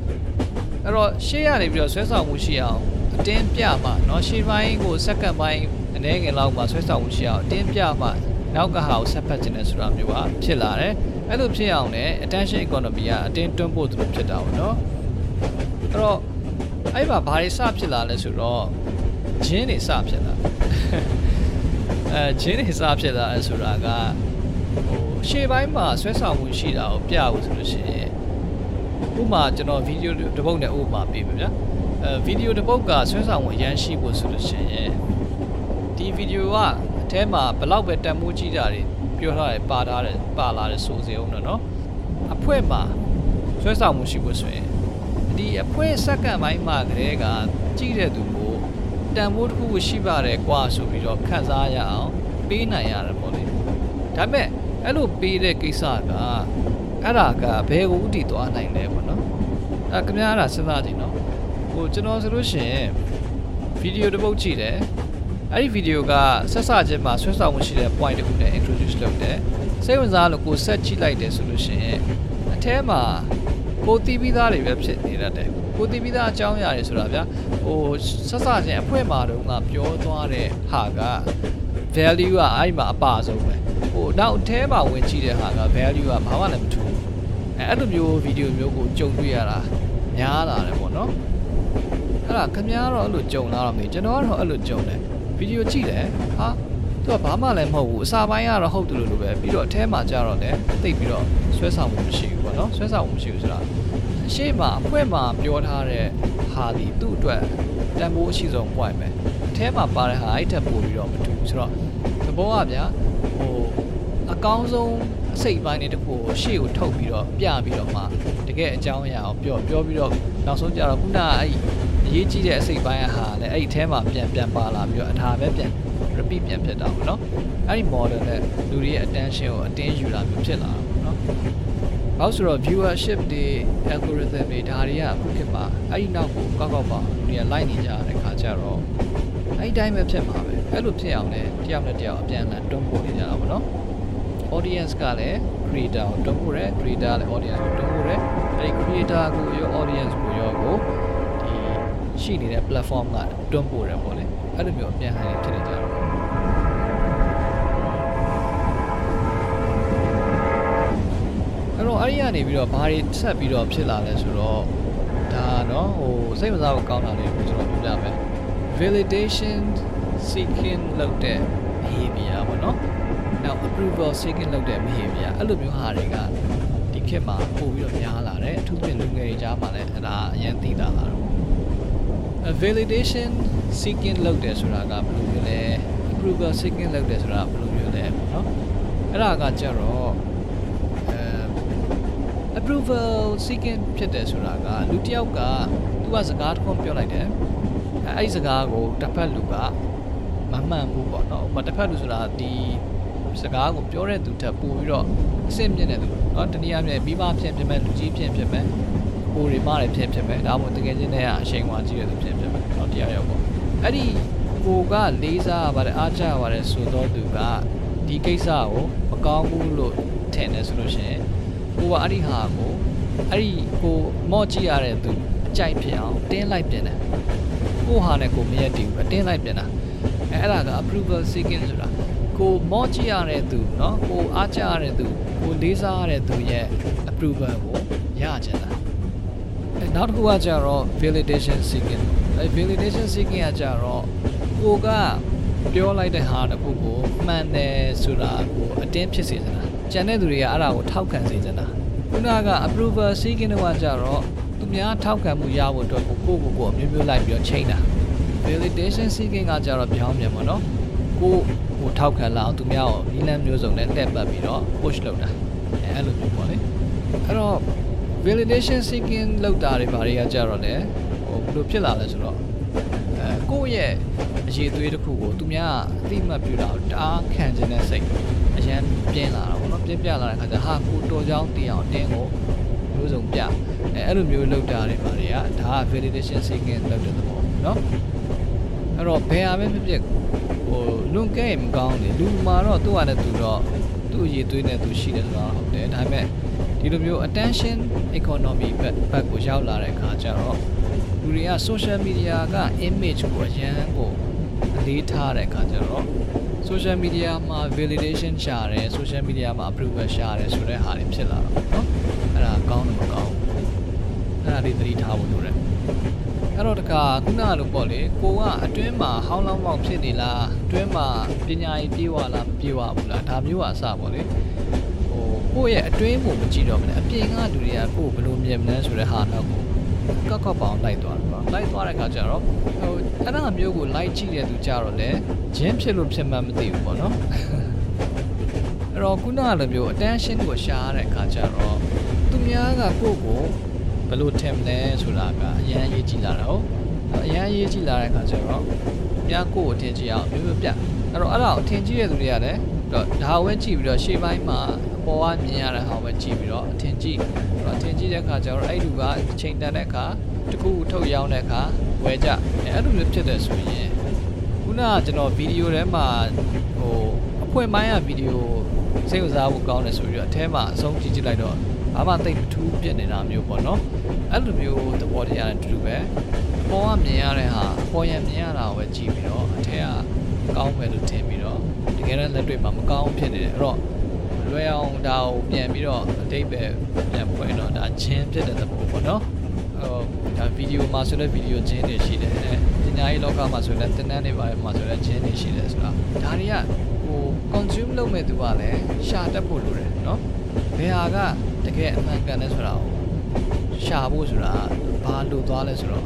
အဲ့တော့ရှေ့ရနေပြီးတော့ဆွဲဆောင်မှုရှိအောင်အတင်းပြမှเนาะရှေ့ပိုင်းကိုစက္ကန့်ပိုင်းအနေငယ်လောက်မှာဆွဲဆောင်မှုရှိအောင်အတင်းပြမှနောက်ကဟာကိုဆက်ဖတ်ခြင်းနဲ့ဆိုတာမျိုးကဖြစ်လာတယ်အဲ့လိုဖြစ်အောင်လည်း attention economy ကအတင်းတွန်းပို့သူဖြစ်တာပေါ့เนาะအဲ့တော့အဲ့မှာဘာတွေစဖြစ်လာလဲဆိုတော့ဂျင်းတွေစဖြစ်လာအဲဂျင်းတွေစဖြစ်လာအဲဆိုတာက ဟိုရှေ့ပိုင်းမှာဆွဲဆောင်မှုရှိတာကိုပြဖို့ဆိုလို့ရှိရင်ဥပမာကျွန်တော်ဗီဒီယိုတစ်ပုဒ်နဲ့ဥပမာပေးမယ်ဗျာအဲဗီဒီယိုတစ်ပုဒ်ကဆွဲဆောင်မှုအရန်ရှိဖို့ဆိုလို့ရှိရင်ဒီဗီဒီယိုကအထဲမှာဘလောက်ပဲတန်မိုးကြီးတာတွေပြောထားတယ်ပါထားတယ်ပါလာတယ်ဆိုစေအောင်နော်အဖွဲမှာဆွဲဆောင်မှုရှိဖို့ဆိုရင်ဒီအဖွဲစက္ကန့်ပိုင်းမှာကလေးကကြည့်တဲ့သူကိုတန်ဖိုးတစ်ခုရှိပါတယ်ကွာဆိုပြီးတော့ခန့်စားရအောင်ပေးနိုင်ရတယ်ပေါ့လေဒါပေမဲ့ အဲ့လိုပေးတဲ့ကိစ္စကအဲ့ဒါကဘယ်ကိုဥတည်သွားနိုင်လဲပေါ့နော်အဲခင်ဗျားအဲ့ဒါစဉ်းစားကြည့်နော်ဟိုကျွန်တော်ဆိုလို့ရှိရင်ဗီဒီယိုတစ်ပုတ်ကြည့်တယ်အဲ့ဒီဗီဒီယိုကဆက်စချင်းမှာဆွဲဆောင်မှုရှိတဲ့ point တစ်ခုနဲ့ introduce လုပ်တယ်စိတ်ဝင်စားလို့ကိုဆက်ကြည့်လိုက်တယ်ဆိုလို့ရှိရင်အထဲမှာကိုတီးပြီးသားတွေပဲဖြစ်နေတတ်တယ်ကိုတီးပြီးသားအကြောင်းအရာတွေဆိုတာဗျာဟိုဆက်စချင်းအဖွဲမှာတုန်းကပြောသွားတဲ့ဟာက value ကအဲ့ဒီမှာအပါဆုံးပဲဟို နောက်အထဲမှာဝင်ကြည့်တဲ့ဟာက value ကဘာမှလည်းမထူးဘူးအဲအဲ့လိုမျိုးဗီဒီယိုမျိုးကိုကြုံတွေ့ရတာများလာတယ်ပေါ့နော်အဲ့ဒါခင်ဗျားတော့အဲ့လိုကြုံလာတော့မေကျွန်တော်ကတော့အဲ့လိုကြုံတယ်ဗီဒီယိုကြည့်တယ်ဟာသူကဘာမှလည်းမဟုတ်ဘူးအစာပိုင်းကတော့ဟုတ်တယ်လို့လိုပဲပြီးတော့အထဲမှာကြတော့လည်းတိတ်ပြီးတော့ဆွဲဆောင်မှုမရှိဘူးပေါ့နော်ဆွဲဆောင်မှုမရှိဘူးဆိုတာအရှိမအဖွဲမှာပြောထားတဲ့ဟာဒီသူ့အတွက်တန်ဖိုးအရှိဆုံး point ပဲအထဲမှာပါတဲ့ဟာအဲ့ထက်ပိုပြီးတော့မတူဘူးဆိုတော့သဘောကဗျာဟိုအ ကောင်းဆုံးအစိတ်ပိုင်းတွေတခုကိုရှေ့ကိုထုတ်ပြီးတော့ပြပြီးတော့မှတကယ်အကြောင်းအရာကိုပြောပြောပြီးတော့နောက်ဆုံးကြတော့ခုနကအဲ့အရေးကြီးတဲ့အစိတ်ပိုင်းဟာလည်းအဲ့ဒီအဲမှာပြန်ပြန်ပါလာပြီးတော့အထာပဲပြန် repeat ပြန်ဖြစ်တာပေါ့နော်အဲ့ဒီ model နဲ့လူတွေရဲ့ attention ကိုအတင်းယူတာမျိုးဖြစ်လာတာပေါ့နော်။ဘာလို့ဆိုတော့ viewership တွေ algorithm တွေဒါတွေကအခုခေတ်မှာအဲ့ဒီနောက်ကိုကောက်ကောက်ပါလူတွေက like နေကြတဲ့ခါကျတော့အဲ့ဒီတိုင်းပဲဖြစ်မှာပဲအဲ့လိုဖြစ်အောင်လည်းတယောက်နဲ့တယောက်အပြန်အလှန်တွန်းပို့နေကြတာပေါ့နော် audience ကလည်း creator ကိုတွန်းဖို့ရယ် creator ကလည်း audience ကိုတွန်းဖို့ရယ်အဲဒီ creator ကိုရော audience ကိုရောကိုဒီရှိနေတဲ့ platform ကတွန်းဖို့ရယ်ပေါ့လေအဲ့လိုမျိုးအပြန်အလှန်ဖြစ်နေကြတယ်တော့အဲ့ဒီကနေပြီးတော့ဘာတွေဆက်ပြီးတော့ဖြစ်လာလဲဆိုတော့ဒါနော်ဟိုစိတ်ဝင်စားဖို့ကောင်းတာတွေကျွန်တော်ပြောပြမယ် validation seeking လုပ်တဲ့ နောက် approval seeking လုပ်တဲ့ behavior အဲ့လိုမျိုးဟာတွေကဒီခေတ်မှာပို့ပြီးတော့များလာတယ်အထူးသဖြင့်လူငယ်တွေကြားမှာလည်းအဲ့ဒါအရင်သိတာလာတော့ validation seeking လုပ်တယ်ဆိုတာကဘယ်လိုမျိုးလဲ approval seeking လုပ်တယ်ဆိုတာဘယ်လိုမျိုးလဲပေါ့နော်အဲ့ဒါကကြတော့အဲ approval seeking ဖြစ်တယ်ဆိုတာကလူတစ်ယောက်ကသူကစကားတစ်ခုပြောလိုက်တယ်အဲအဲ့ဒီစကားကိုတစ်ဖက်လူကမမှန်ဘူးပေါ့နော်ဥပမာတစ်ဖက်လူဆိုတာဒီ စကားကိုပြောတဲ့သူထက်ပိုပြီးတော့အဆင့်မြင့်တဲ့သူเนาะတနည်းအားဖြင့်မိဘဖြစ်ဖြစ်မဲ့လူကြီးဖြစ်ဖြစ်မဲ့ကိုရီမတွေဖြစ်ဖြစ်မဲ့ဒါမှမဟုတ်တကယ်ချင်းတည်းကအချိန်ဝါကြီးတဲ့သူဖြစ်ဖြစ်မဲ့เนาะတရားရောက်ပေါ့အဲ့ဒီ ကိုကလေးစားပါတယ်အားကြပါတယ်ဆိုတော့သူကဒီကိစ္စကိုမကောင်းဘူးလို့ထင်တယ်ဆိုလို့ရှိရင်ကိုကအဲ့ဒီဟာကိုအဲ့ဒီကိုမော့ကြည့်ရတဲ့သူအကြိုက်ဖြစ်အောင်တင်းလိုက်ပြင်တယ်ကိုဟာနဲ့ကိုမရက်တည်ဘူးတင်းလိုက်ပြင်တာအဲအဲ့ဒါက approval seeking ဆိုတာ ကိုမော့ကြည့်ရတဲ့သူเนาะကိုအားကြရတဲ့သူကိုလေးစားရတဲ့သူရဲ့ approval ကိုရကြတာအဲနောက်တစ်ခုကကြတော့ validation seeking အဲ validation seeking ကကြတော့ကိုကပြောလိုက်တဲ့ဟာတစ်ခုကိုမှန်တယ်ဆိုတာကိုအတင်းဖြစ်စေချင်တာကျန်တဲ့သူတွေကအဲ့ဒါကိုထောက်ခံစေချင်တာခုနက approval seeking တော့ကြတော့သူများထောက်ခံမှုရဖို့အတွက်ကိုကိုကိုကိုအမျိုးမျိုးလိုက်ပြီးတော့ချိန်တာ validation seeking ကကြတော့ပြောင်းပြန်ပါတော့ကို ဟိုထောက်ခံလာအောင်သူများကိုနီလန်းမျိုးစုံနဲ့တက်ပတ်ပြီးတော့ push လုပ်တာအဲအဲ့လိုမျိုးပေါ့လေအဲ့တော့ validation seeking လောက်တာတွေဘာတွေကကြတော့လေဟိုဘယ်လိုဖြစ်လာလဲဆိုတော့အဲကိုယ့်ရဲ့အရေးသွေးတစ်ခုကိုသူများအတိမတ်ပြုတာကိုတအားခံခြင်းတဲ့စိတ်အရန်ပြင်းလာတာပေါ့နော်ပြင်းပြလာတဲ့ခါကျဟာကိုတော်ကြောင်းတင်အောင်တင်းကိုမျိုးစုံပြအဲအဲ့လိုမျိုးလောက်တာတွေဘာတွေကဒါက validation seeking လောက်တဲ့သဘောနော်အဲ့တော့ဘယ်ဟာပဲဖြစ်ဖြစ် ဟိုလွန်ကဲမကောင်းလေလူမှာတော့သူ့ဟာနဲ့သူတော့သူ့အရေးသွေးနဲ့သူရှိတယ်ဆိုတာဟုတ်တယ်ဒါပေမဲ့ဒီလိုမျိုး attention economy ဘက်ဘက်ကိုရောက်လာတဲ့အခါကျတော့လူတွေက social media က image ကိုအရန်ကိုအလေးထားတဲ့အခါကျတော့ social media မှာ validation ရှာတယ် social media မှာ approval ရှာတယ်ဆိုတဲ့ဟာတွေဖြစ်လာတော့เนาะအဲ့ဒါကောင်းတယ်မကောင်းဘူးအဲ့ဒါလေးသတိထားဖို့လိုတယ် အဲ့တော့တခါခုနကလိုပေါ့လေကိုကအတွင်းမှာဟောင်းလောင်းမောက်ဖြစ်နေလားအတွင်းမှာပညာရေးပြေဝလားမပြေဝဘူးလားဒါမျိုးကအစပေါ့လေဟိုကိုယ့်ရဲ့အတွင်းကိုမကြည့်တော့မလဲအပြင်ကလူတွေကကိုယ်ဘယ်လိုမြင်မလဲဆိုတဲ့ဟာတော့ကိုကောက်ကောက်ပေါအောင်လိုက်သွားတယ်ပေါ့လိုက်သွားတဲ့အခါကျတော့ဟိုအဲ့ဒါမျိုးကိုလိုက်ကြည့်တဲ့သူကြတော့လေဂျင်းဖြစ်လို့ဖြစ်မှမသိဘူးပေါ့နော်အဲ့တော့ခုနကလိုမျိုး attention ကိုရှာရတဲ့အခါကျတော့သူများကကိုယ့်ကိုဘ ယ်လိုထင်မလဲဆိုတာကအရင်အရေးကြီးလာတာဟုတ်အရင်အရေးကြီးလာတဲ့အခါကျတော့ပြကိုယ့်ကိုအထင်ကြီးအောင်မျိုးမျိုးပြအဲ့တော့အဲ့ဒါကိုအထင်ကြီးတဲ့သူတွေကလည်းတော့ဒါဝဲကြည့်ပြီးတော့ရှေ့ပိုင်းမှာအပေါ်ကမြင်ရတဲ့ဟာပဲကြည့်ပြီးတော့အထင်ကြီးအဲ့တော့အထင်ကြီးတဲ့အခါကျတော့အဲ့လူကချိန်တန်တဲ့အခါတကူထုတ်ရောင်းတဲ့အခါဝယ်ကြအဲ့လိုမျိုးဖြစ်တယ်ဆိုရင်ခုနကကျွန်တော်ဗီဒီယိုထဲမှာဟိုအဖွင့်ပိုင်းကဗီဒီယိုစိတ်ဝင်စားဖို့ကောင်းတယ်ဆိုပြီးတော့အထဲမှာအဆုံးကြည့်ကြည့်လိုက်တော့ ဘာမှသိပ်မထူးပြနေတာမျိုးပေါ့နော်အဲ့လိုမျိုးသဘောတရားနဲ့တူတူပဲအပေါ်ကမြင်ရတဲ့ဟာအပေါ်ရမြင်ရတာကိုပဲကြည့်ပြီးတော့အထက်ကကောင်းမယ်လို့ထင်ပြီးတော့တကယ်တော့လက်တွေ့မှာမကောင်းဖြစ်နေတယ်အဲ့တော့လွယ်အောင်ဒါကိုပြန်ပြီးတော့အတိတ်ပဲပြန်ဖွင့်တော့ဒါချင်းဖြစ်တဲ့သဘောပေါ့နော်ဟိုဒါဗီဒီယိုမှာဆိုတဲ့ဗီဒီယိုချင်းတွေရှိတယ်ပညာရေးလောကမှာဆိုတဲ့တင်တန်းတွေပါမှာဆိုတဲ့ချင်းတွေရှိတယ်ဆိုတာဒါတွေကဟို consume လုပ်မဲ့သူကလည်းရှာတတ်ဖို့လိုတယ်နော်ဘယ်ဟာက တကယ်အမှန်ကန်လဲဆိုတာကိုရှာဖို့ဆိုတာဘာလို့သွားလဲဆိုတော့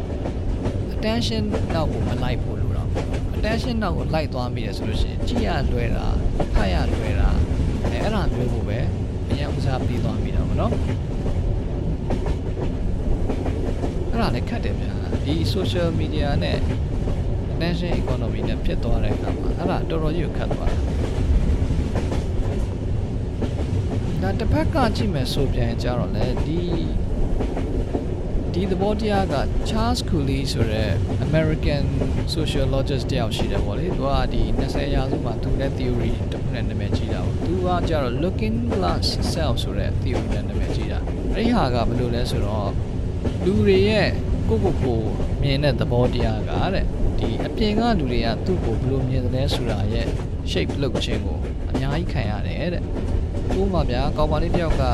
attention နောက်ကိုမလိုက်ဖို့လိုတော့ attention နောက်ကိုလိုက်သွားမိတယ်ဆိုလို့ရှိရင်ကြည့်ရလွယ်တာဖတ်ရလွယ်တာအဲအဲ့ဒါမျိုးကိုပဲအရင်ဦးစားပေးသွားမိတာပေါ့နော်အဲ့ဒါလည်းခက်တယ်ဗျာဒီ social media နဲ့ attention economy နဲ့ဖြစ်သွားတဲ့အခါမှာအဲ့ဒါတော်တော်ကြီးကိုခက်သွားတာ ဒါတစ်ဖက်ကကြည့်မယ်ဆိုပြန်ကြတော့လေဒီဒီသဘောတရားက Charles Cooley ဆိုတဲ့ American sociologist တယောက်ရှိတယ်ပေါ့လေသူကဒီ20ရာစုမှာသူနဲ့ theory တစ်ခုနဲ့နာမည်ကြီးတာပေါ့သူကကြတော့ looking glass self ဆိုတဲ့ theory နဲ့နာမည်ကြီးတာအဲ့ဒီဟာကဘယ်လိုလဲဆိုတော့လူတွေရဲ့ကိုကိုကိုမြင်တဲ့သဘောတရားကတဲ့ဒီအပြင်ကလူတွေကသူ့ကိုဘယ်လိုမြင်သလဲဆိုတာရဲ့ shape လုပ်ခြင်းကိုအများကြီးခံရတယ်တဲ့ ဥပမာဗျာကောင်မလေးတယောက်က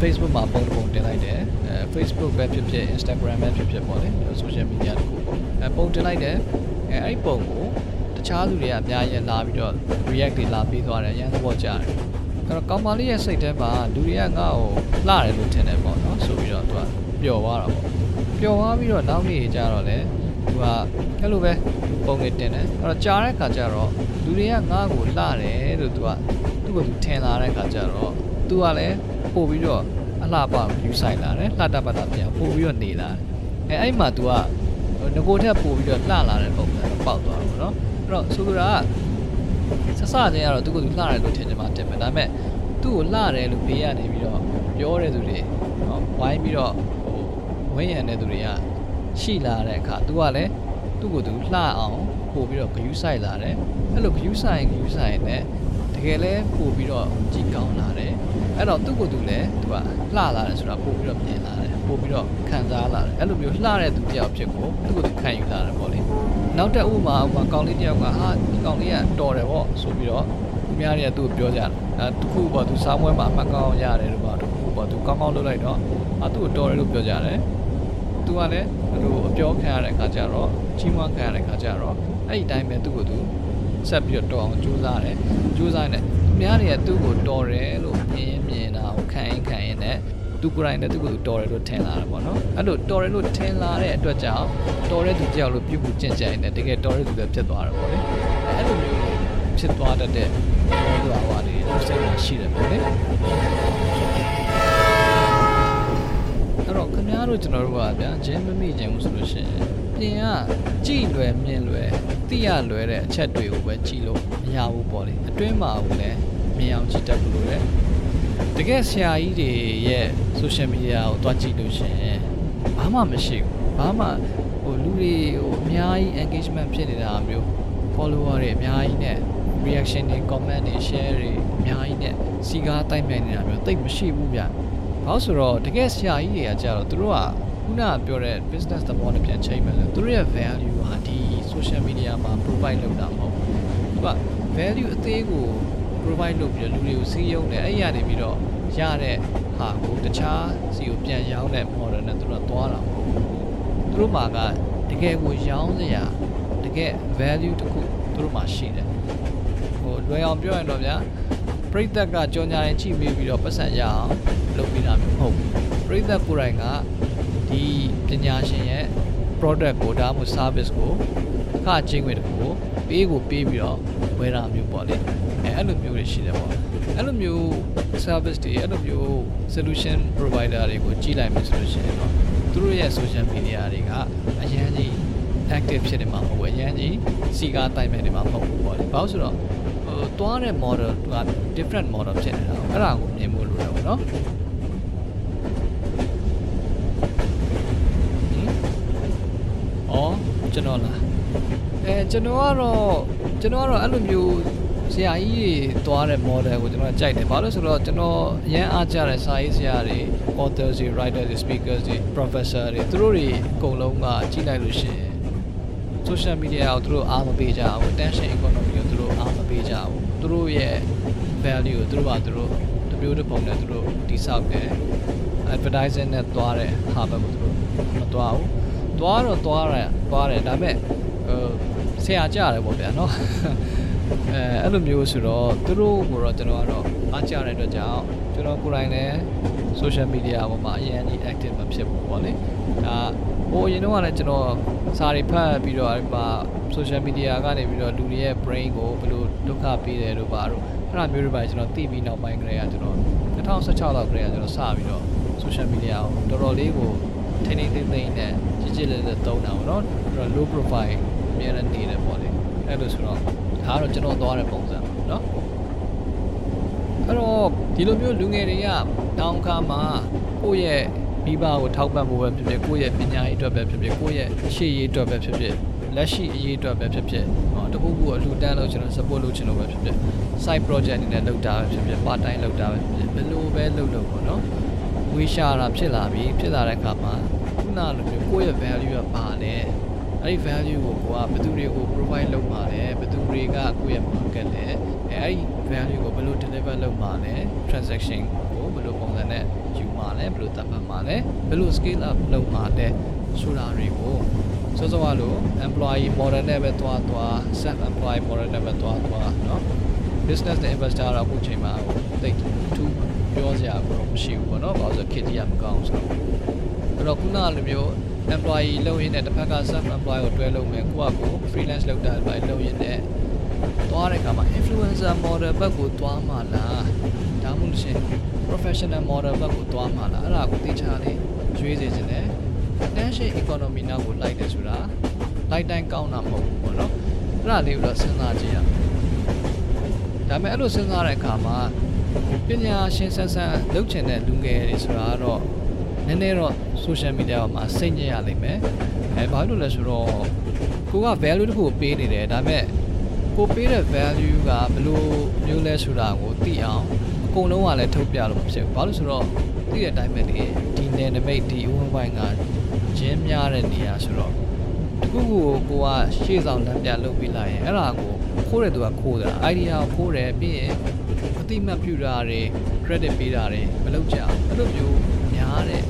Facebook မှာပုံပုံတင်လိုက်တယ်အဲ Facebook ပဲဖြစ်ဖြစ် Instagram ပဲဖြစ်ဖြစ်ပေါ့လေ social media တခုပေါ့အဲပုံတင်လိုက်တယ်အဲအဲ့ဒီပုံကိုတခြားလူတွေကအများကြီးလာပြီးတော့ react တွေလာပေးသွားတယ်အရင်သဘောကျတယ်အဲ့တော့ကောင်မလေးရဲ့စိတ်ထဲမှာလူတွေကငါ့ကိုလှတယ်လို့ထင်တယ်ပေါ့နော်ဆိုပြီးတော့သူကပျော်သွားတာပေါ့ပျော်သွားပြီးတော့နောက်နေ့ကျတော့လေသူကအဲ့လိုပဲပုံတွေတင်တယ်အဲ့တော့ကြားတဲ့ခါကျတော့လူတွေကငါ့ကိုလှတယ်လို့သူကသူ့ ကိုသူထင်လာတဲ့ခါကျတော့သူကလည်းပို့ပြီးတော့အလှပယူဆိုင်လာတယ်လှတပတ်တာပြန်ပို့ပြီးတော့နေလာတယ်အဲအဲ့မှာ तू ကငကိုထက်ပို့ပြီးတော့လှလာတဲ့ပုံစံပေါက်သွားတာပေါ့နော်အဲ့တော့ဆိုလိုတာကဆက်စချင်းကတော့သူ့ကိုသူလှတယ်လို့ထင်ကြမှာတင်မယ်ဒါပေမဲ့သူ့ကိုလှတယ်လို့ဘေးကနေပြီးတော့ပြောတဲ့သူတွေနော်ဝိုင်းပြီးတော့ဟိုဝင်းရံတဲ့သူတွေကရှိလာတဲ့အခါ तू ကလည်းသူ့ကိုသူလှအောင်ပို့ပြီးတော့ဂယူးဆိုင်လာတယ်အဲ့လိုဂယူးဆိုင်ဂယူးဆိုင်နဲ့တ ကယ်လဲပို့ပြီးတော့ကြည်ကောင်းလာတယ်အဲ့တော့သူ့ကိုယ်သူလည်းသူကလှလာတယ်ဆိုတာပို့ပြီးတော့မြင်လာတယ်ပို့ပြီးတော့ခံစားလာတယ်အဲ့လိုမျိုးလှတဲ့သူတယောက်ဖြစ်ကိုသူ့ကိုယ်သူခံယူလာတယ်ပေါ့လေနောက်တဲ့ဥမာဥမာကောင်းလေးတယောက်ကဟာဒီကောင်းလေးကတော်တယ်ပေါ့ဆိုပြီးတော့သူများတွေကသူ့ကိုပြောကြတယ်အဲတခုပေါ့သူစားမွဲမှာအမှတ်ကောင်းရတယ်လို့ပေါ့တခုပေါ့သူကောင်းကောင်းလုပ်လိုက်တော့အသူ့ကိုတော်တယ်လို့ပြောကြတယ်သူကလည်းဘလို့အပြောခံရတဲ့အခါကျတော့ကြီးမွားခံရတဲ့အခါကျတော့အဲ့ဒီတိုင်းပဲသူ့ကိုသူ ဆက်ပြီးတော့တော်အောင်ကြိုးစားတယ်ကြိုးစားနေတယ်သူများတွေကသူ့ကိုတော်တယ်လို့မြင်ရင်မြင်တာကိုခံရင်ခံရင်နဲ့သူကိုယ်တိုင်လည်းသူ့ကိုယ်သူတော်တယ်လို့ထင်လာတယ်ပေါ့နော်အဲ့လိုတော်တယ်လို့ထင်လာတဲ့အတွက်ကြောင့်တော်တဲ့သူတယောက်လို့ပြုမှုကျင့်ကြံနေတယ်တကယ်တော်တဲ့သူလည်းဖြစ်သွားတယ်ပေါ့လေအဲ့လိုမျိုးဖြစ်သွားတတ်တဲ့ဘောဓဝါဝါတွေစိတ်မှာရှိတယ်ပေါ့လေအဲ့တော့ခင်ဗျားတို့ကျွန်တော်တို့ကဗျာဂျင်းမမိခြင်းဘူးဆိုလို့ရှိရင် ပြင်ကကြည်လွယ်မြင်လွယ်သိရလွယ်တဲ့အချက်တွေကိုပဲကြည်လို့မရဘူးပေါ့လေအတွင်းမှာဘူးလည်းမြင်အောင်ကြည့်တတ်ဘူးလို့လေတကယ်ဆရာကြီးတွေရဲ့ social media ကိုတွားကြည့်လို့ရှိရင်ဘာမှမရှိဘူးဘာမှဟိုလူတွေဟိုအများကြီး engagement ဖြစ်နေတာမျိုး follower တွေအများကြီးနဲ့ reaction တွေ comment တွေ share တွေအများကြီးနဲ့စီကားတိုက်မြိုင်နေတာမျိုးတိတ်မရှိဘူးဗျ။ဘာလို့ဆိုတော့တကယ်ဆရာကြီးတွေကကြတော့သူတို့က ခုနကပြောတဲ့ business သဘောနဲ့ပြန်ချိန်မယ်လို့သူတို့ရဲ့ value ဟာဒီ social media မှာ provide လုပ်တာမဟုတ်ဘူး။သူက value အသေးကို provide လုပ်ပြီးတော့လူတွေကိုစီးရုံးတယ်အဲ့ရနေပြီးတော့ရတဲ့ဟာကိုတခြားစီကိုပြန်ရောင်းတဲ့ model နဲ့သူတို့ကသွားတာမဟုတ်ဘူး။သူတို့မှာကတကယ်ကိုရောင်းစရာတကယ် value တစ်ခုသူတို့မှာရှိတယ်ဟိုလွယ်အောင်ပြောရင်တော့ဗျာပရိသတ်ကကြော်ညာရင်ကြည့်ပြီးပြီးတော့ပတ်စံရအောင်လုပ်ပြီးတာမျိုးမဟုတ်ဘူးပရိသတ်ကိုယ်တိုင်က ဒီပညာရှင်ရဲ့ product ကိုဒါမှမဟုတ် service ကိုအခချင်းဝင်တစ်ခုကိုပေးကိုပေးပြီးတော့ဝယ်တာမျိုးပေါ့လေအဲအဲ့လိုမျိုးတွေရှိတယ်ပေါ့အဲ့လိုမျိုး service တွေအဲ့လိုမျိုး solution provider တွေကိုကြည့်လိုက်မယ်ဆိုလို့ရှိရင်တော့သူတို့ရဲ့ social media တွေကအရန်ကြီး active ဖြစ်နေမှာမဟုတ်ဘူးအရန်ကြီးစီကားတိုင်မဲ့နေမှာမဟုတ်ဘူးပေါ့လေဘာလို့ဆိုတော့ဟိုတွားတဲ့ model က different model ဖြစ်နေတာအဲ့ဒါကိုမြင်ဖို့လိုတယ်ပေါ့နော်အော် ကျွန်တော်လားအဲကျွန်တော်ကတော့ကျွန်တော်ကတော့အဲ့လိုမျိုးဆရာကြီးတွေတွားတဲ့ model ကိုကျွန်တော်ကြိုက်တယ်ဘာလို့ဆိုတော့ကျွန်တော်အရန်အားကြတဲ့စာရေးဆရာတွေ authors တွေ writers တွေ speakers တွေ professor တွေသူတို့တွေအကုန်လုံးကကြည့်လိုက်လို့ရှိရင် social media ကိုသူတို့အားမပေးကြဘူး attention economy ကိုသူတို့အားမပေးကြဘူးသူတို့ရဲ့ value ကိုသူတို့ကသူတို့တမျိုးတစ်ပုံနဲ့သူတို့တိဆောက်တယ် advertising နဲ့သွားတဲ့ဟာဘက်ကိုသူတို့မသွားဘူး သွားတော့သွားတယ်သွားတယ်ဒါပေမဲ့ဟိုဆရာကြရတယ်ပေါ့ဗျာနော်အဲအဲ့လိုမျိုးဆိုတော့သူတို့ကိုတော့ကျွန်တော်ကတော့အားကြတဲ့အတွက်ကြောင့်ကျွန်တော်ကိုယ်တိုင်လည်း social media ပေါ်မှာအရင်ကြီး active မဖြစ်ဘူးပေါ့လေဒါဟိုအရင်တော့ကလည်းကျွန်တော်စာတွေဖတ်ပြီးတော့အဲ့ပါ social media ကနေပြီးတော့လူတွေရဲ့ brain ကိုဘယ်လိုဒုက္ခပေးတယ်လို့ပါတော့အဲ့လိုမျိုးတွေပါကျွန်တော်သိပြီးနောက်ပိုင်းကလေးကကျွန်တော်2016လောက်ကလေးကကျွန်တော်စပြီးတော့ social media ကိုတော်တော်လေးကိုထိနေသိသိနဲ့ ကြည်ကြည်လေးလေးသုံးတာပေါ့နော်တော်တော် low profile အများနဲ့နေတယ်ပေါ့လေအဲ့လိုဆိုတော့ဒါကတော့ကျွန်တော်သွားတဲ့ပုံစံပေါ့နော်အဲ့တော့ဒီလိုမျိုးလူငယ်တွေကတောင်ခါမှာကိုယ့်ရဲ့မိဘကိုထောက်ပံ့ဖို့ပဲဖြစ်ဖြစ်ကိုယ့်ရဲ့ပညာရေးအတွက်ပဲဖြစ်ဖြစ်ကိုယ့်ရဲ့ရှေ့ရေးအတွက်ပဲဖြစ်ဖြစ်လက်ရှိအရေးအတွက်ပဲဖြစ်ဖြစ်ဟောတခုခုအလှူဒန်းလို့ကျွန်တော် support လုပ်ချင်လို့ပဲဖြစ်ဖြစ် side project အနေနဲ့လုပ်တာပဲဖြစ်ဖြစ် part time လုပ်တာပဲဖြစ်ဖြစ်ဘယ်လိုပဲလုပ်လို့ပေါ့နော်ဝေးရှာတာဖြစ်လာပြီဖြစ်လာတဲ့အခါမှာခု နလိုမျိုးကိုယ့်ရဲ့ value ကပါလဲအဲ့ဒီ value ကိုကိုကဘယ်သူတွေကို provide လုပ်မှာလဲဘယ်သူတွေကကိုယ့်ရဲ့ market လဲအဲ့ဒီ value ကိုဘယ်လို deliver လုပ်မှာလဲ transaction ကိုဘယ်လိုပုံစံနဲ့ယူမှာလဲဘယ်လိုသတ်မှတ်မှာလဲဘယ်လို scale up လုပ်မှာလဲဆိုတာတွေကိုစောစောကလို employee model နဲ့ပဲတွားတွား self employee model နဲ့ပဲတွားတွားเนาะ business နဲ့ investor တော့အခုချိန်မှာတိတ်ထူးပြောစရာတော့မရှိဘူးပေါ့နော်။ဘာလို့ဆိုခေတ်ကြီးကမကောင်းဆိုတော့ အဲ့တော့ခုနလိုမျိုး employee လုပ်ရင်းနဲ့တစ်ဖက်က self employee ကိုတွဲလုပ်မယ်ကိုကကို freelance လုပ်တာပဲလုပ်ရင်းနဲ့သွားတဲ့အခါမှာ influencer model ဘက်ကိုသွားမှလားဒါမှမဟုတ်ရှင် professional model ဘက်ကိုသွားမှလားအဲ့ဒါကိုသိချလေးရွေးစေချင်တယ် attention economy နောက်ကိုလိုက်တယ်ဆိုတာလိုက်တိုင်းကောင်းတာမဟုတ်ဘူးပေါ့နော်အဲ့ဒါလေးကိုတော့စဉ်းစားကြည့်ရမယ်ဒါပေမဲ့အဲ့လိုစဉ်းစားတဲ့အခါမှာပညာရှင်ဆန်းဆန်းလုပ်ချင်တဲ့လူငယ်တွေဆိုတာကတော့ နည်းနည်းတော့ social media မှာစိတ်ညစ်ရလိမ့်မယ်အဲဘာလို့လဲဆိုတော့ကိုက value တစ်ခုကိုပေးနေတယ်ဒါပေမဲ့ကိုပေးတဲ့ value ကဘယ်လိုမျိုးလဲဆိုတာကိုသိအောင်အကုန်လုံးကလည်းထုတ်ပြလို့မဖြစ်ဘူးဘာလို့ဆိုတော့သိတဲ့အတိုင်းပဲလေဒီနယ်နိမိတ်ဒီဝန်းဝိုင်းကဂျင်းများတဲ့နေရာဆိုတော့တခုခုကိုကိုကရှေ့ဆောင်လမ်းပြလုပ်ပြီးလိုက်ရင်အဲ့ဒါကိုခိုးတဲ့သူကခိုးတာ idea ကိုခိုးတယ်ပြီးရင်အတိမတ်ပြူတာတွေ credit ပေးတာတွေမလုပ်ကြအောင်အဲ့လိုမျိုးများ တဲ့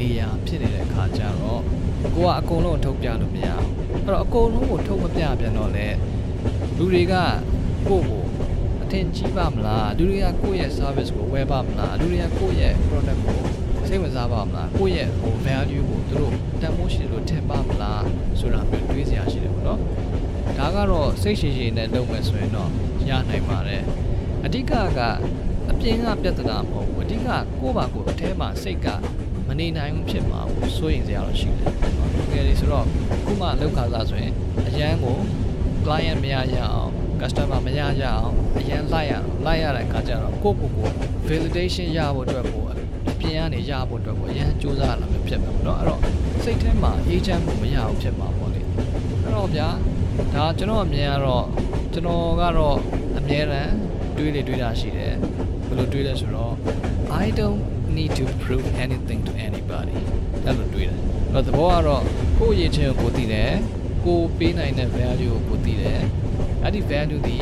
နေရာဖြစ်နေတဲ့အခါကျတော့ကိုကအကုန်လုံးထုတ်ပြလို့မရအောင်အဲ့တော့အကုန်လုံးကိုထုတ်မပြပြန်တော့လေလူတွေကကိုယ့်ကိုအထင်ကြီးပါမလားလူတွေကကိုယ့်ရဲ့ service ကိုဝယ်ပါမလားလူတွေကကိုယ့်ရဲ့ product ကိုစိတ်ဝင်စားပါမလားကိုယ့်ရဲ့ဟို value ကိုသူတို့တန်ဖိုးရှိတယ်လို့ထင်ပါမလားဆိုတာမျိုးတွေးစရာရှိတယ်ပေါ့နော်ဒါကတော့စိတ်ရှိရှိနဲ့လုပ်မယ်ဆိုရင်တော့ရနိုင်ပါတယ်အဓိကကအ ပြင်ကပြဿနာမဟုတ်ဘူးအဓိကကိုယ့်ဘာကိုယ်အထဲမှာစိတ်ကမနေနိုင်ဘူးဖြစ်မှာကိုစိုးရင်စရာတော့ရှိတယ်။တကယ်လို့ဆိုတော့ခုမှလောက်ခါစားဆိုရင်အရန်ကို client မရရအောင် customer မရရအောင်အရန်လိုက်ရအောင်လိုက်ရတဲ့အခါကျတော့ကိုယ့်ကိုယ်ကို validation ရဖို့အတွက်ကိုအပြင်ကနေရဖို့အတွက်ကိုအရန်စူးစမ်းလာမျိုးဖြစ်မှာပေါ့နော်အဲ့တော့စိတ်ထဲမှာအေးချမ်းမှုမရအောင်ဖြစ်မှာပေါ့လေအဲ့တော့ဗျာဒါကျွန်တော်အမြင်ကတော့ကျွန်တော်ကတော့အမြဲတမ်းတွေးလေတွေးတာရှိတယ်ဘ ယ်လိုတွေးလဲဆိုတော့ I don't need to prove anything to anybody အဲ့လိုတွေးတယ်အဲ့တော့သဘောကတော့ကိုယ့်ရည်ချင်းကိုကိုသိတယ်ကိုပေးနိုင်တဲ့ value ကိုကိုသိတယ်အဲ့ဒီ value ဒီ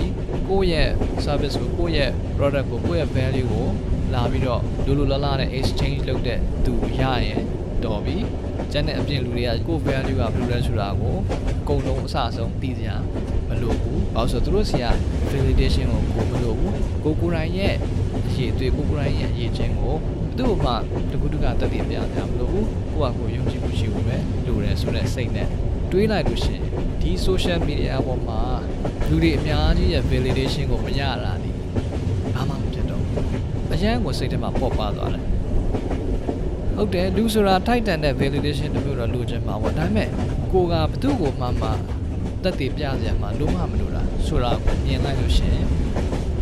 ကိုယ့်ရဲ့ service ကိုကိုယ့်ရဲ့ product ကိုကိုယ့်ရဲ့ value ကိုလာပြီးတော့လူလူလာလာနဲ့ exchange လုပ်တဲ့သူရရင်တော်ပြီကျန်တဲ့အပြင်လူတွေကကိုယ့် value ကဘယ်လိုလဲဆိုတာကိုအကုန်လုံးအစအဆုံးသိစရာမလိုဘူး။ဘာလို့ဆိုတော့သူတို့စီက validation ကိုကိုမလိုဘူး။ကိုကိုယ်တိုင်ရဲ့အ ရေးအသွေးကိုကိုယ်တိုင်ရဲ့အရေးချင်းကိုဘယ်သူ့မှတကူတကတက်တည်ပြကြမလို့ဘူး။ကိုယ့်ဟာကိုယ်ယုံကြည်မှုရှိဖို့ပဲလိုတယ်ဆိုတဲ့စိတ်နဲ့တွေးလိုက်လို့ရှိရင်ဒီ social media ပေါ်မှာလူတွေအများကြီးရဲ့ validation ကိုမရတာဒီဘာမှမဖြစ်တော့ဘူး။အရန်ကိုစိတ်ထဲမှာပေါ့ပါသွားတယ်။ဟုတ်တယ်လူဆိုတာထိုက်တန်တဲ့ validation တမျိုးတော့လိုချင်မှာပေါ့ဒါပေမဲ့ကိုကဘသူ့ကိုမှမှတက်တည်ပြစရာမှာလုံးဝမလိုတာဆိုတာကိုမြင်လိုက်လို့ရှိရင်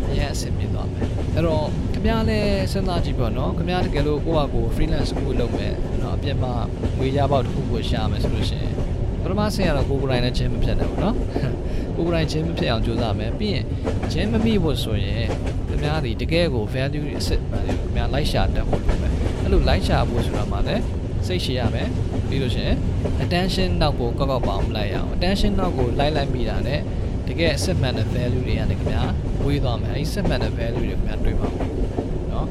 အရင်အဆင်ပြေသွားမယ်အဲ့တော့ ခင်ဗျားလည်းစဉ်းစားကြည့်ပေါ့နော်ခင်ဗျားတကယ်လို့ကိုယ့်ဟာကိုယ် freelance ကိုလုပ်မယ်နော်အပြင်မှာငွေရပေါက်တစ်ခုကိုရှာမယ်ဆိုလို့ရှိရင်ပထမဆင်ရတော့ကိုယ်ကိုယ်တိုင်လည်းချင်းမဖြစ်နိုင်ဘူးနော်ကိုယ်ကိုယ်တိုင်ချင်းမဖြစ်အောင်ကြိုးစားမယ်ပြီးရင်ချင်းမမိဖို့ဆိုရင်ခင်ဗျားဒီတကယ်ကို value အစစ်မှန်တယ်ခင်ဗျား like ရှာတတ်ဖို့လိုမယ်အဲ့လို like ရှာဖို့ဆိုတာမှလည်းစိတ်ရှိရမယ်ပြီးလို့ရှိရင် attention နောက်ကိုကောက်ကောက်ပါအောင်လိုက်ရအောင် attention နောက်ကိုလိုက်လိုက်မိတာ ਨੇ တ ကယ်အစစ်မှန်တဲ့ value တွေကနေခင်ဗျာဝေးသွားမယ်အဲဒီစစ်မှန်တဲ့ value တွေခင်ဗျာတွေ့ပါဘူးเนาะ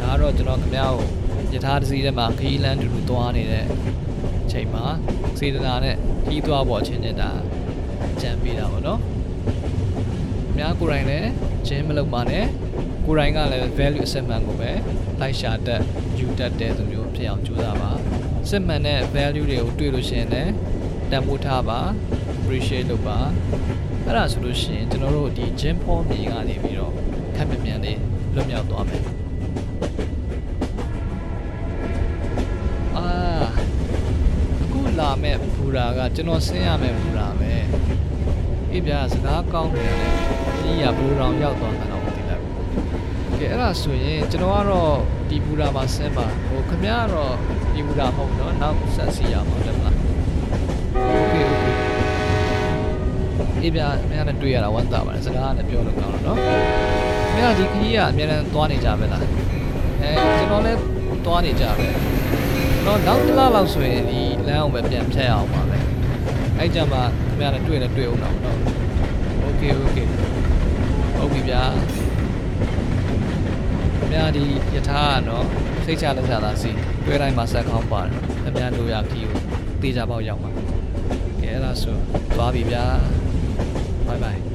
ဒါကတော့ကျွန်တော်ခင်ဗျာကိုယထာတစ်စီးထဲမှာခီးလန်းတူတူသွားနေတဲ့အချိန်မှာစေတနာနဲ့ခီးသွားပေါ်ချင်းချင်းဒါကြံပေးတာပေါ့เนาะခင်ဗျာကိုယ်တိုင်လည်းဂျင်းမလုပ်ပါနဲ့ကိုယ်တိုင်ကလည်း value assessment ကိုပဲလိုက်ရှာတတ်ယူတတ်တဲ့သူမျိုးဖြစ်အောင်ကြိုးစားပါစစ်မှန်တဲ့ value တွေကိုတွေ့လို့ရှိရင်လည်းတန်ဖိုးထားပါ appreciate လုပ်ပါအဲ့ဒါဆိုလို့ရှိရင်ကျွန်တော်တို့ဒီ gym form မြေကနေပြီးတော့ခက်မြန်မြန်လေးလွတ်မြောက်သွားမယ်အာအခုလာမဲ့ဘူရာကကျွန်တော်ဆင်းရမယ့်ဘူရာပဲအေးဗျာစကားကောင်းတယ်လေဒီရဘူရာရောက်သွားတာတော့မသိလိုက်ဘူးကဲအဲ့ဒါဆိုရင်ကျွန်တော်ကတော့ဒီဘူရာမှာဆင်းပါဟိုခမရကတော့ဒီဘူရာမဟုတ်တော့နောက်ဆက်စီရမှာတယ်မလားโอ အေးပြအများနဲ့တွေ့ရတာဝမ်းသာပါတယ်စကားနဲ့ပြောလို့ကောင်းတော့နော်ခင်ဗျားဒီခကြီးကအများနဲ့သွားနေကြပဲလားအဲကျွန်တော်လည်းသွားနေကြပဲတော့နောက်တစ်လလောက်ဆိုရင်ဒီလမ်းအောင်ပဲပြန်ဖြတ်အောင်ပါပဲအဲ့ကြမှာခင်ဗျားနဲ့တွေ့လည်းတွေ့အောင်တော့နော် Okay okay ဟုတ်ပြီဗျာခင်ဗျားဒီယထာကတော့စိတ်ချလက်ချသာစီတွေ့တိုင်းမှာဆက်ကောင်းပါတယ်ခင်ဗျားတို့ရခီးကိုတေချာပေါက်ရောက်ပါကဲအဲ့ဒါဆိုသွားပြီဗျာ 拜拜。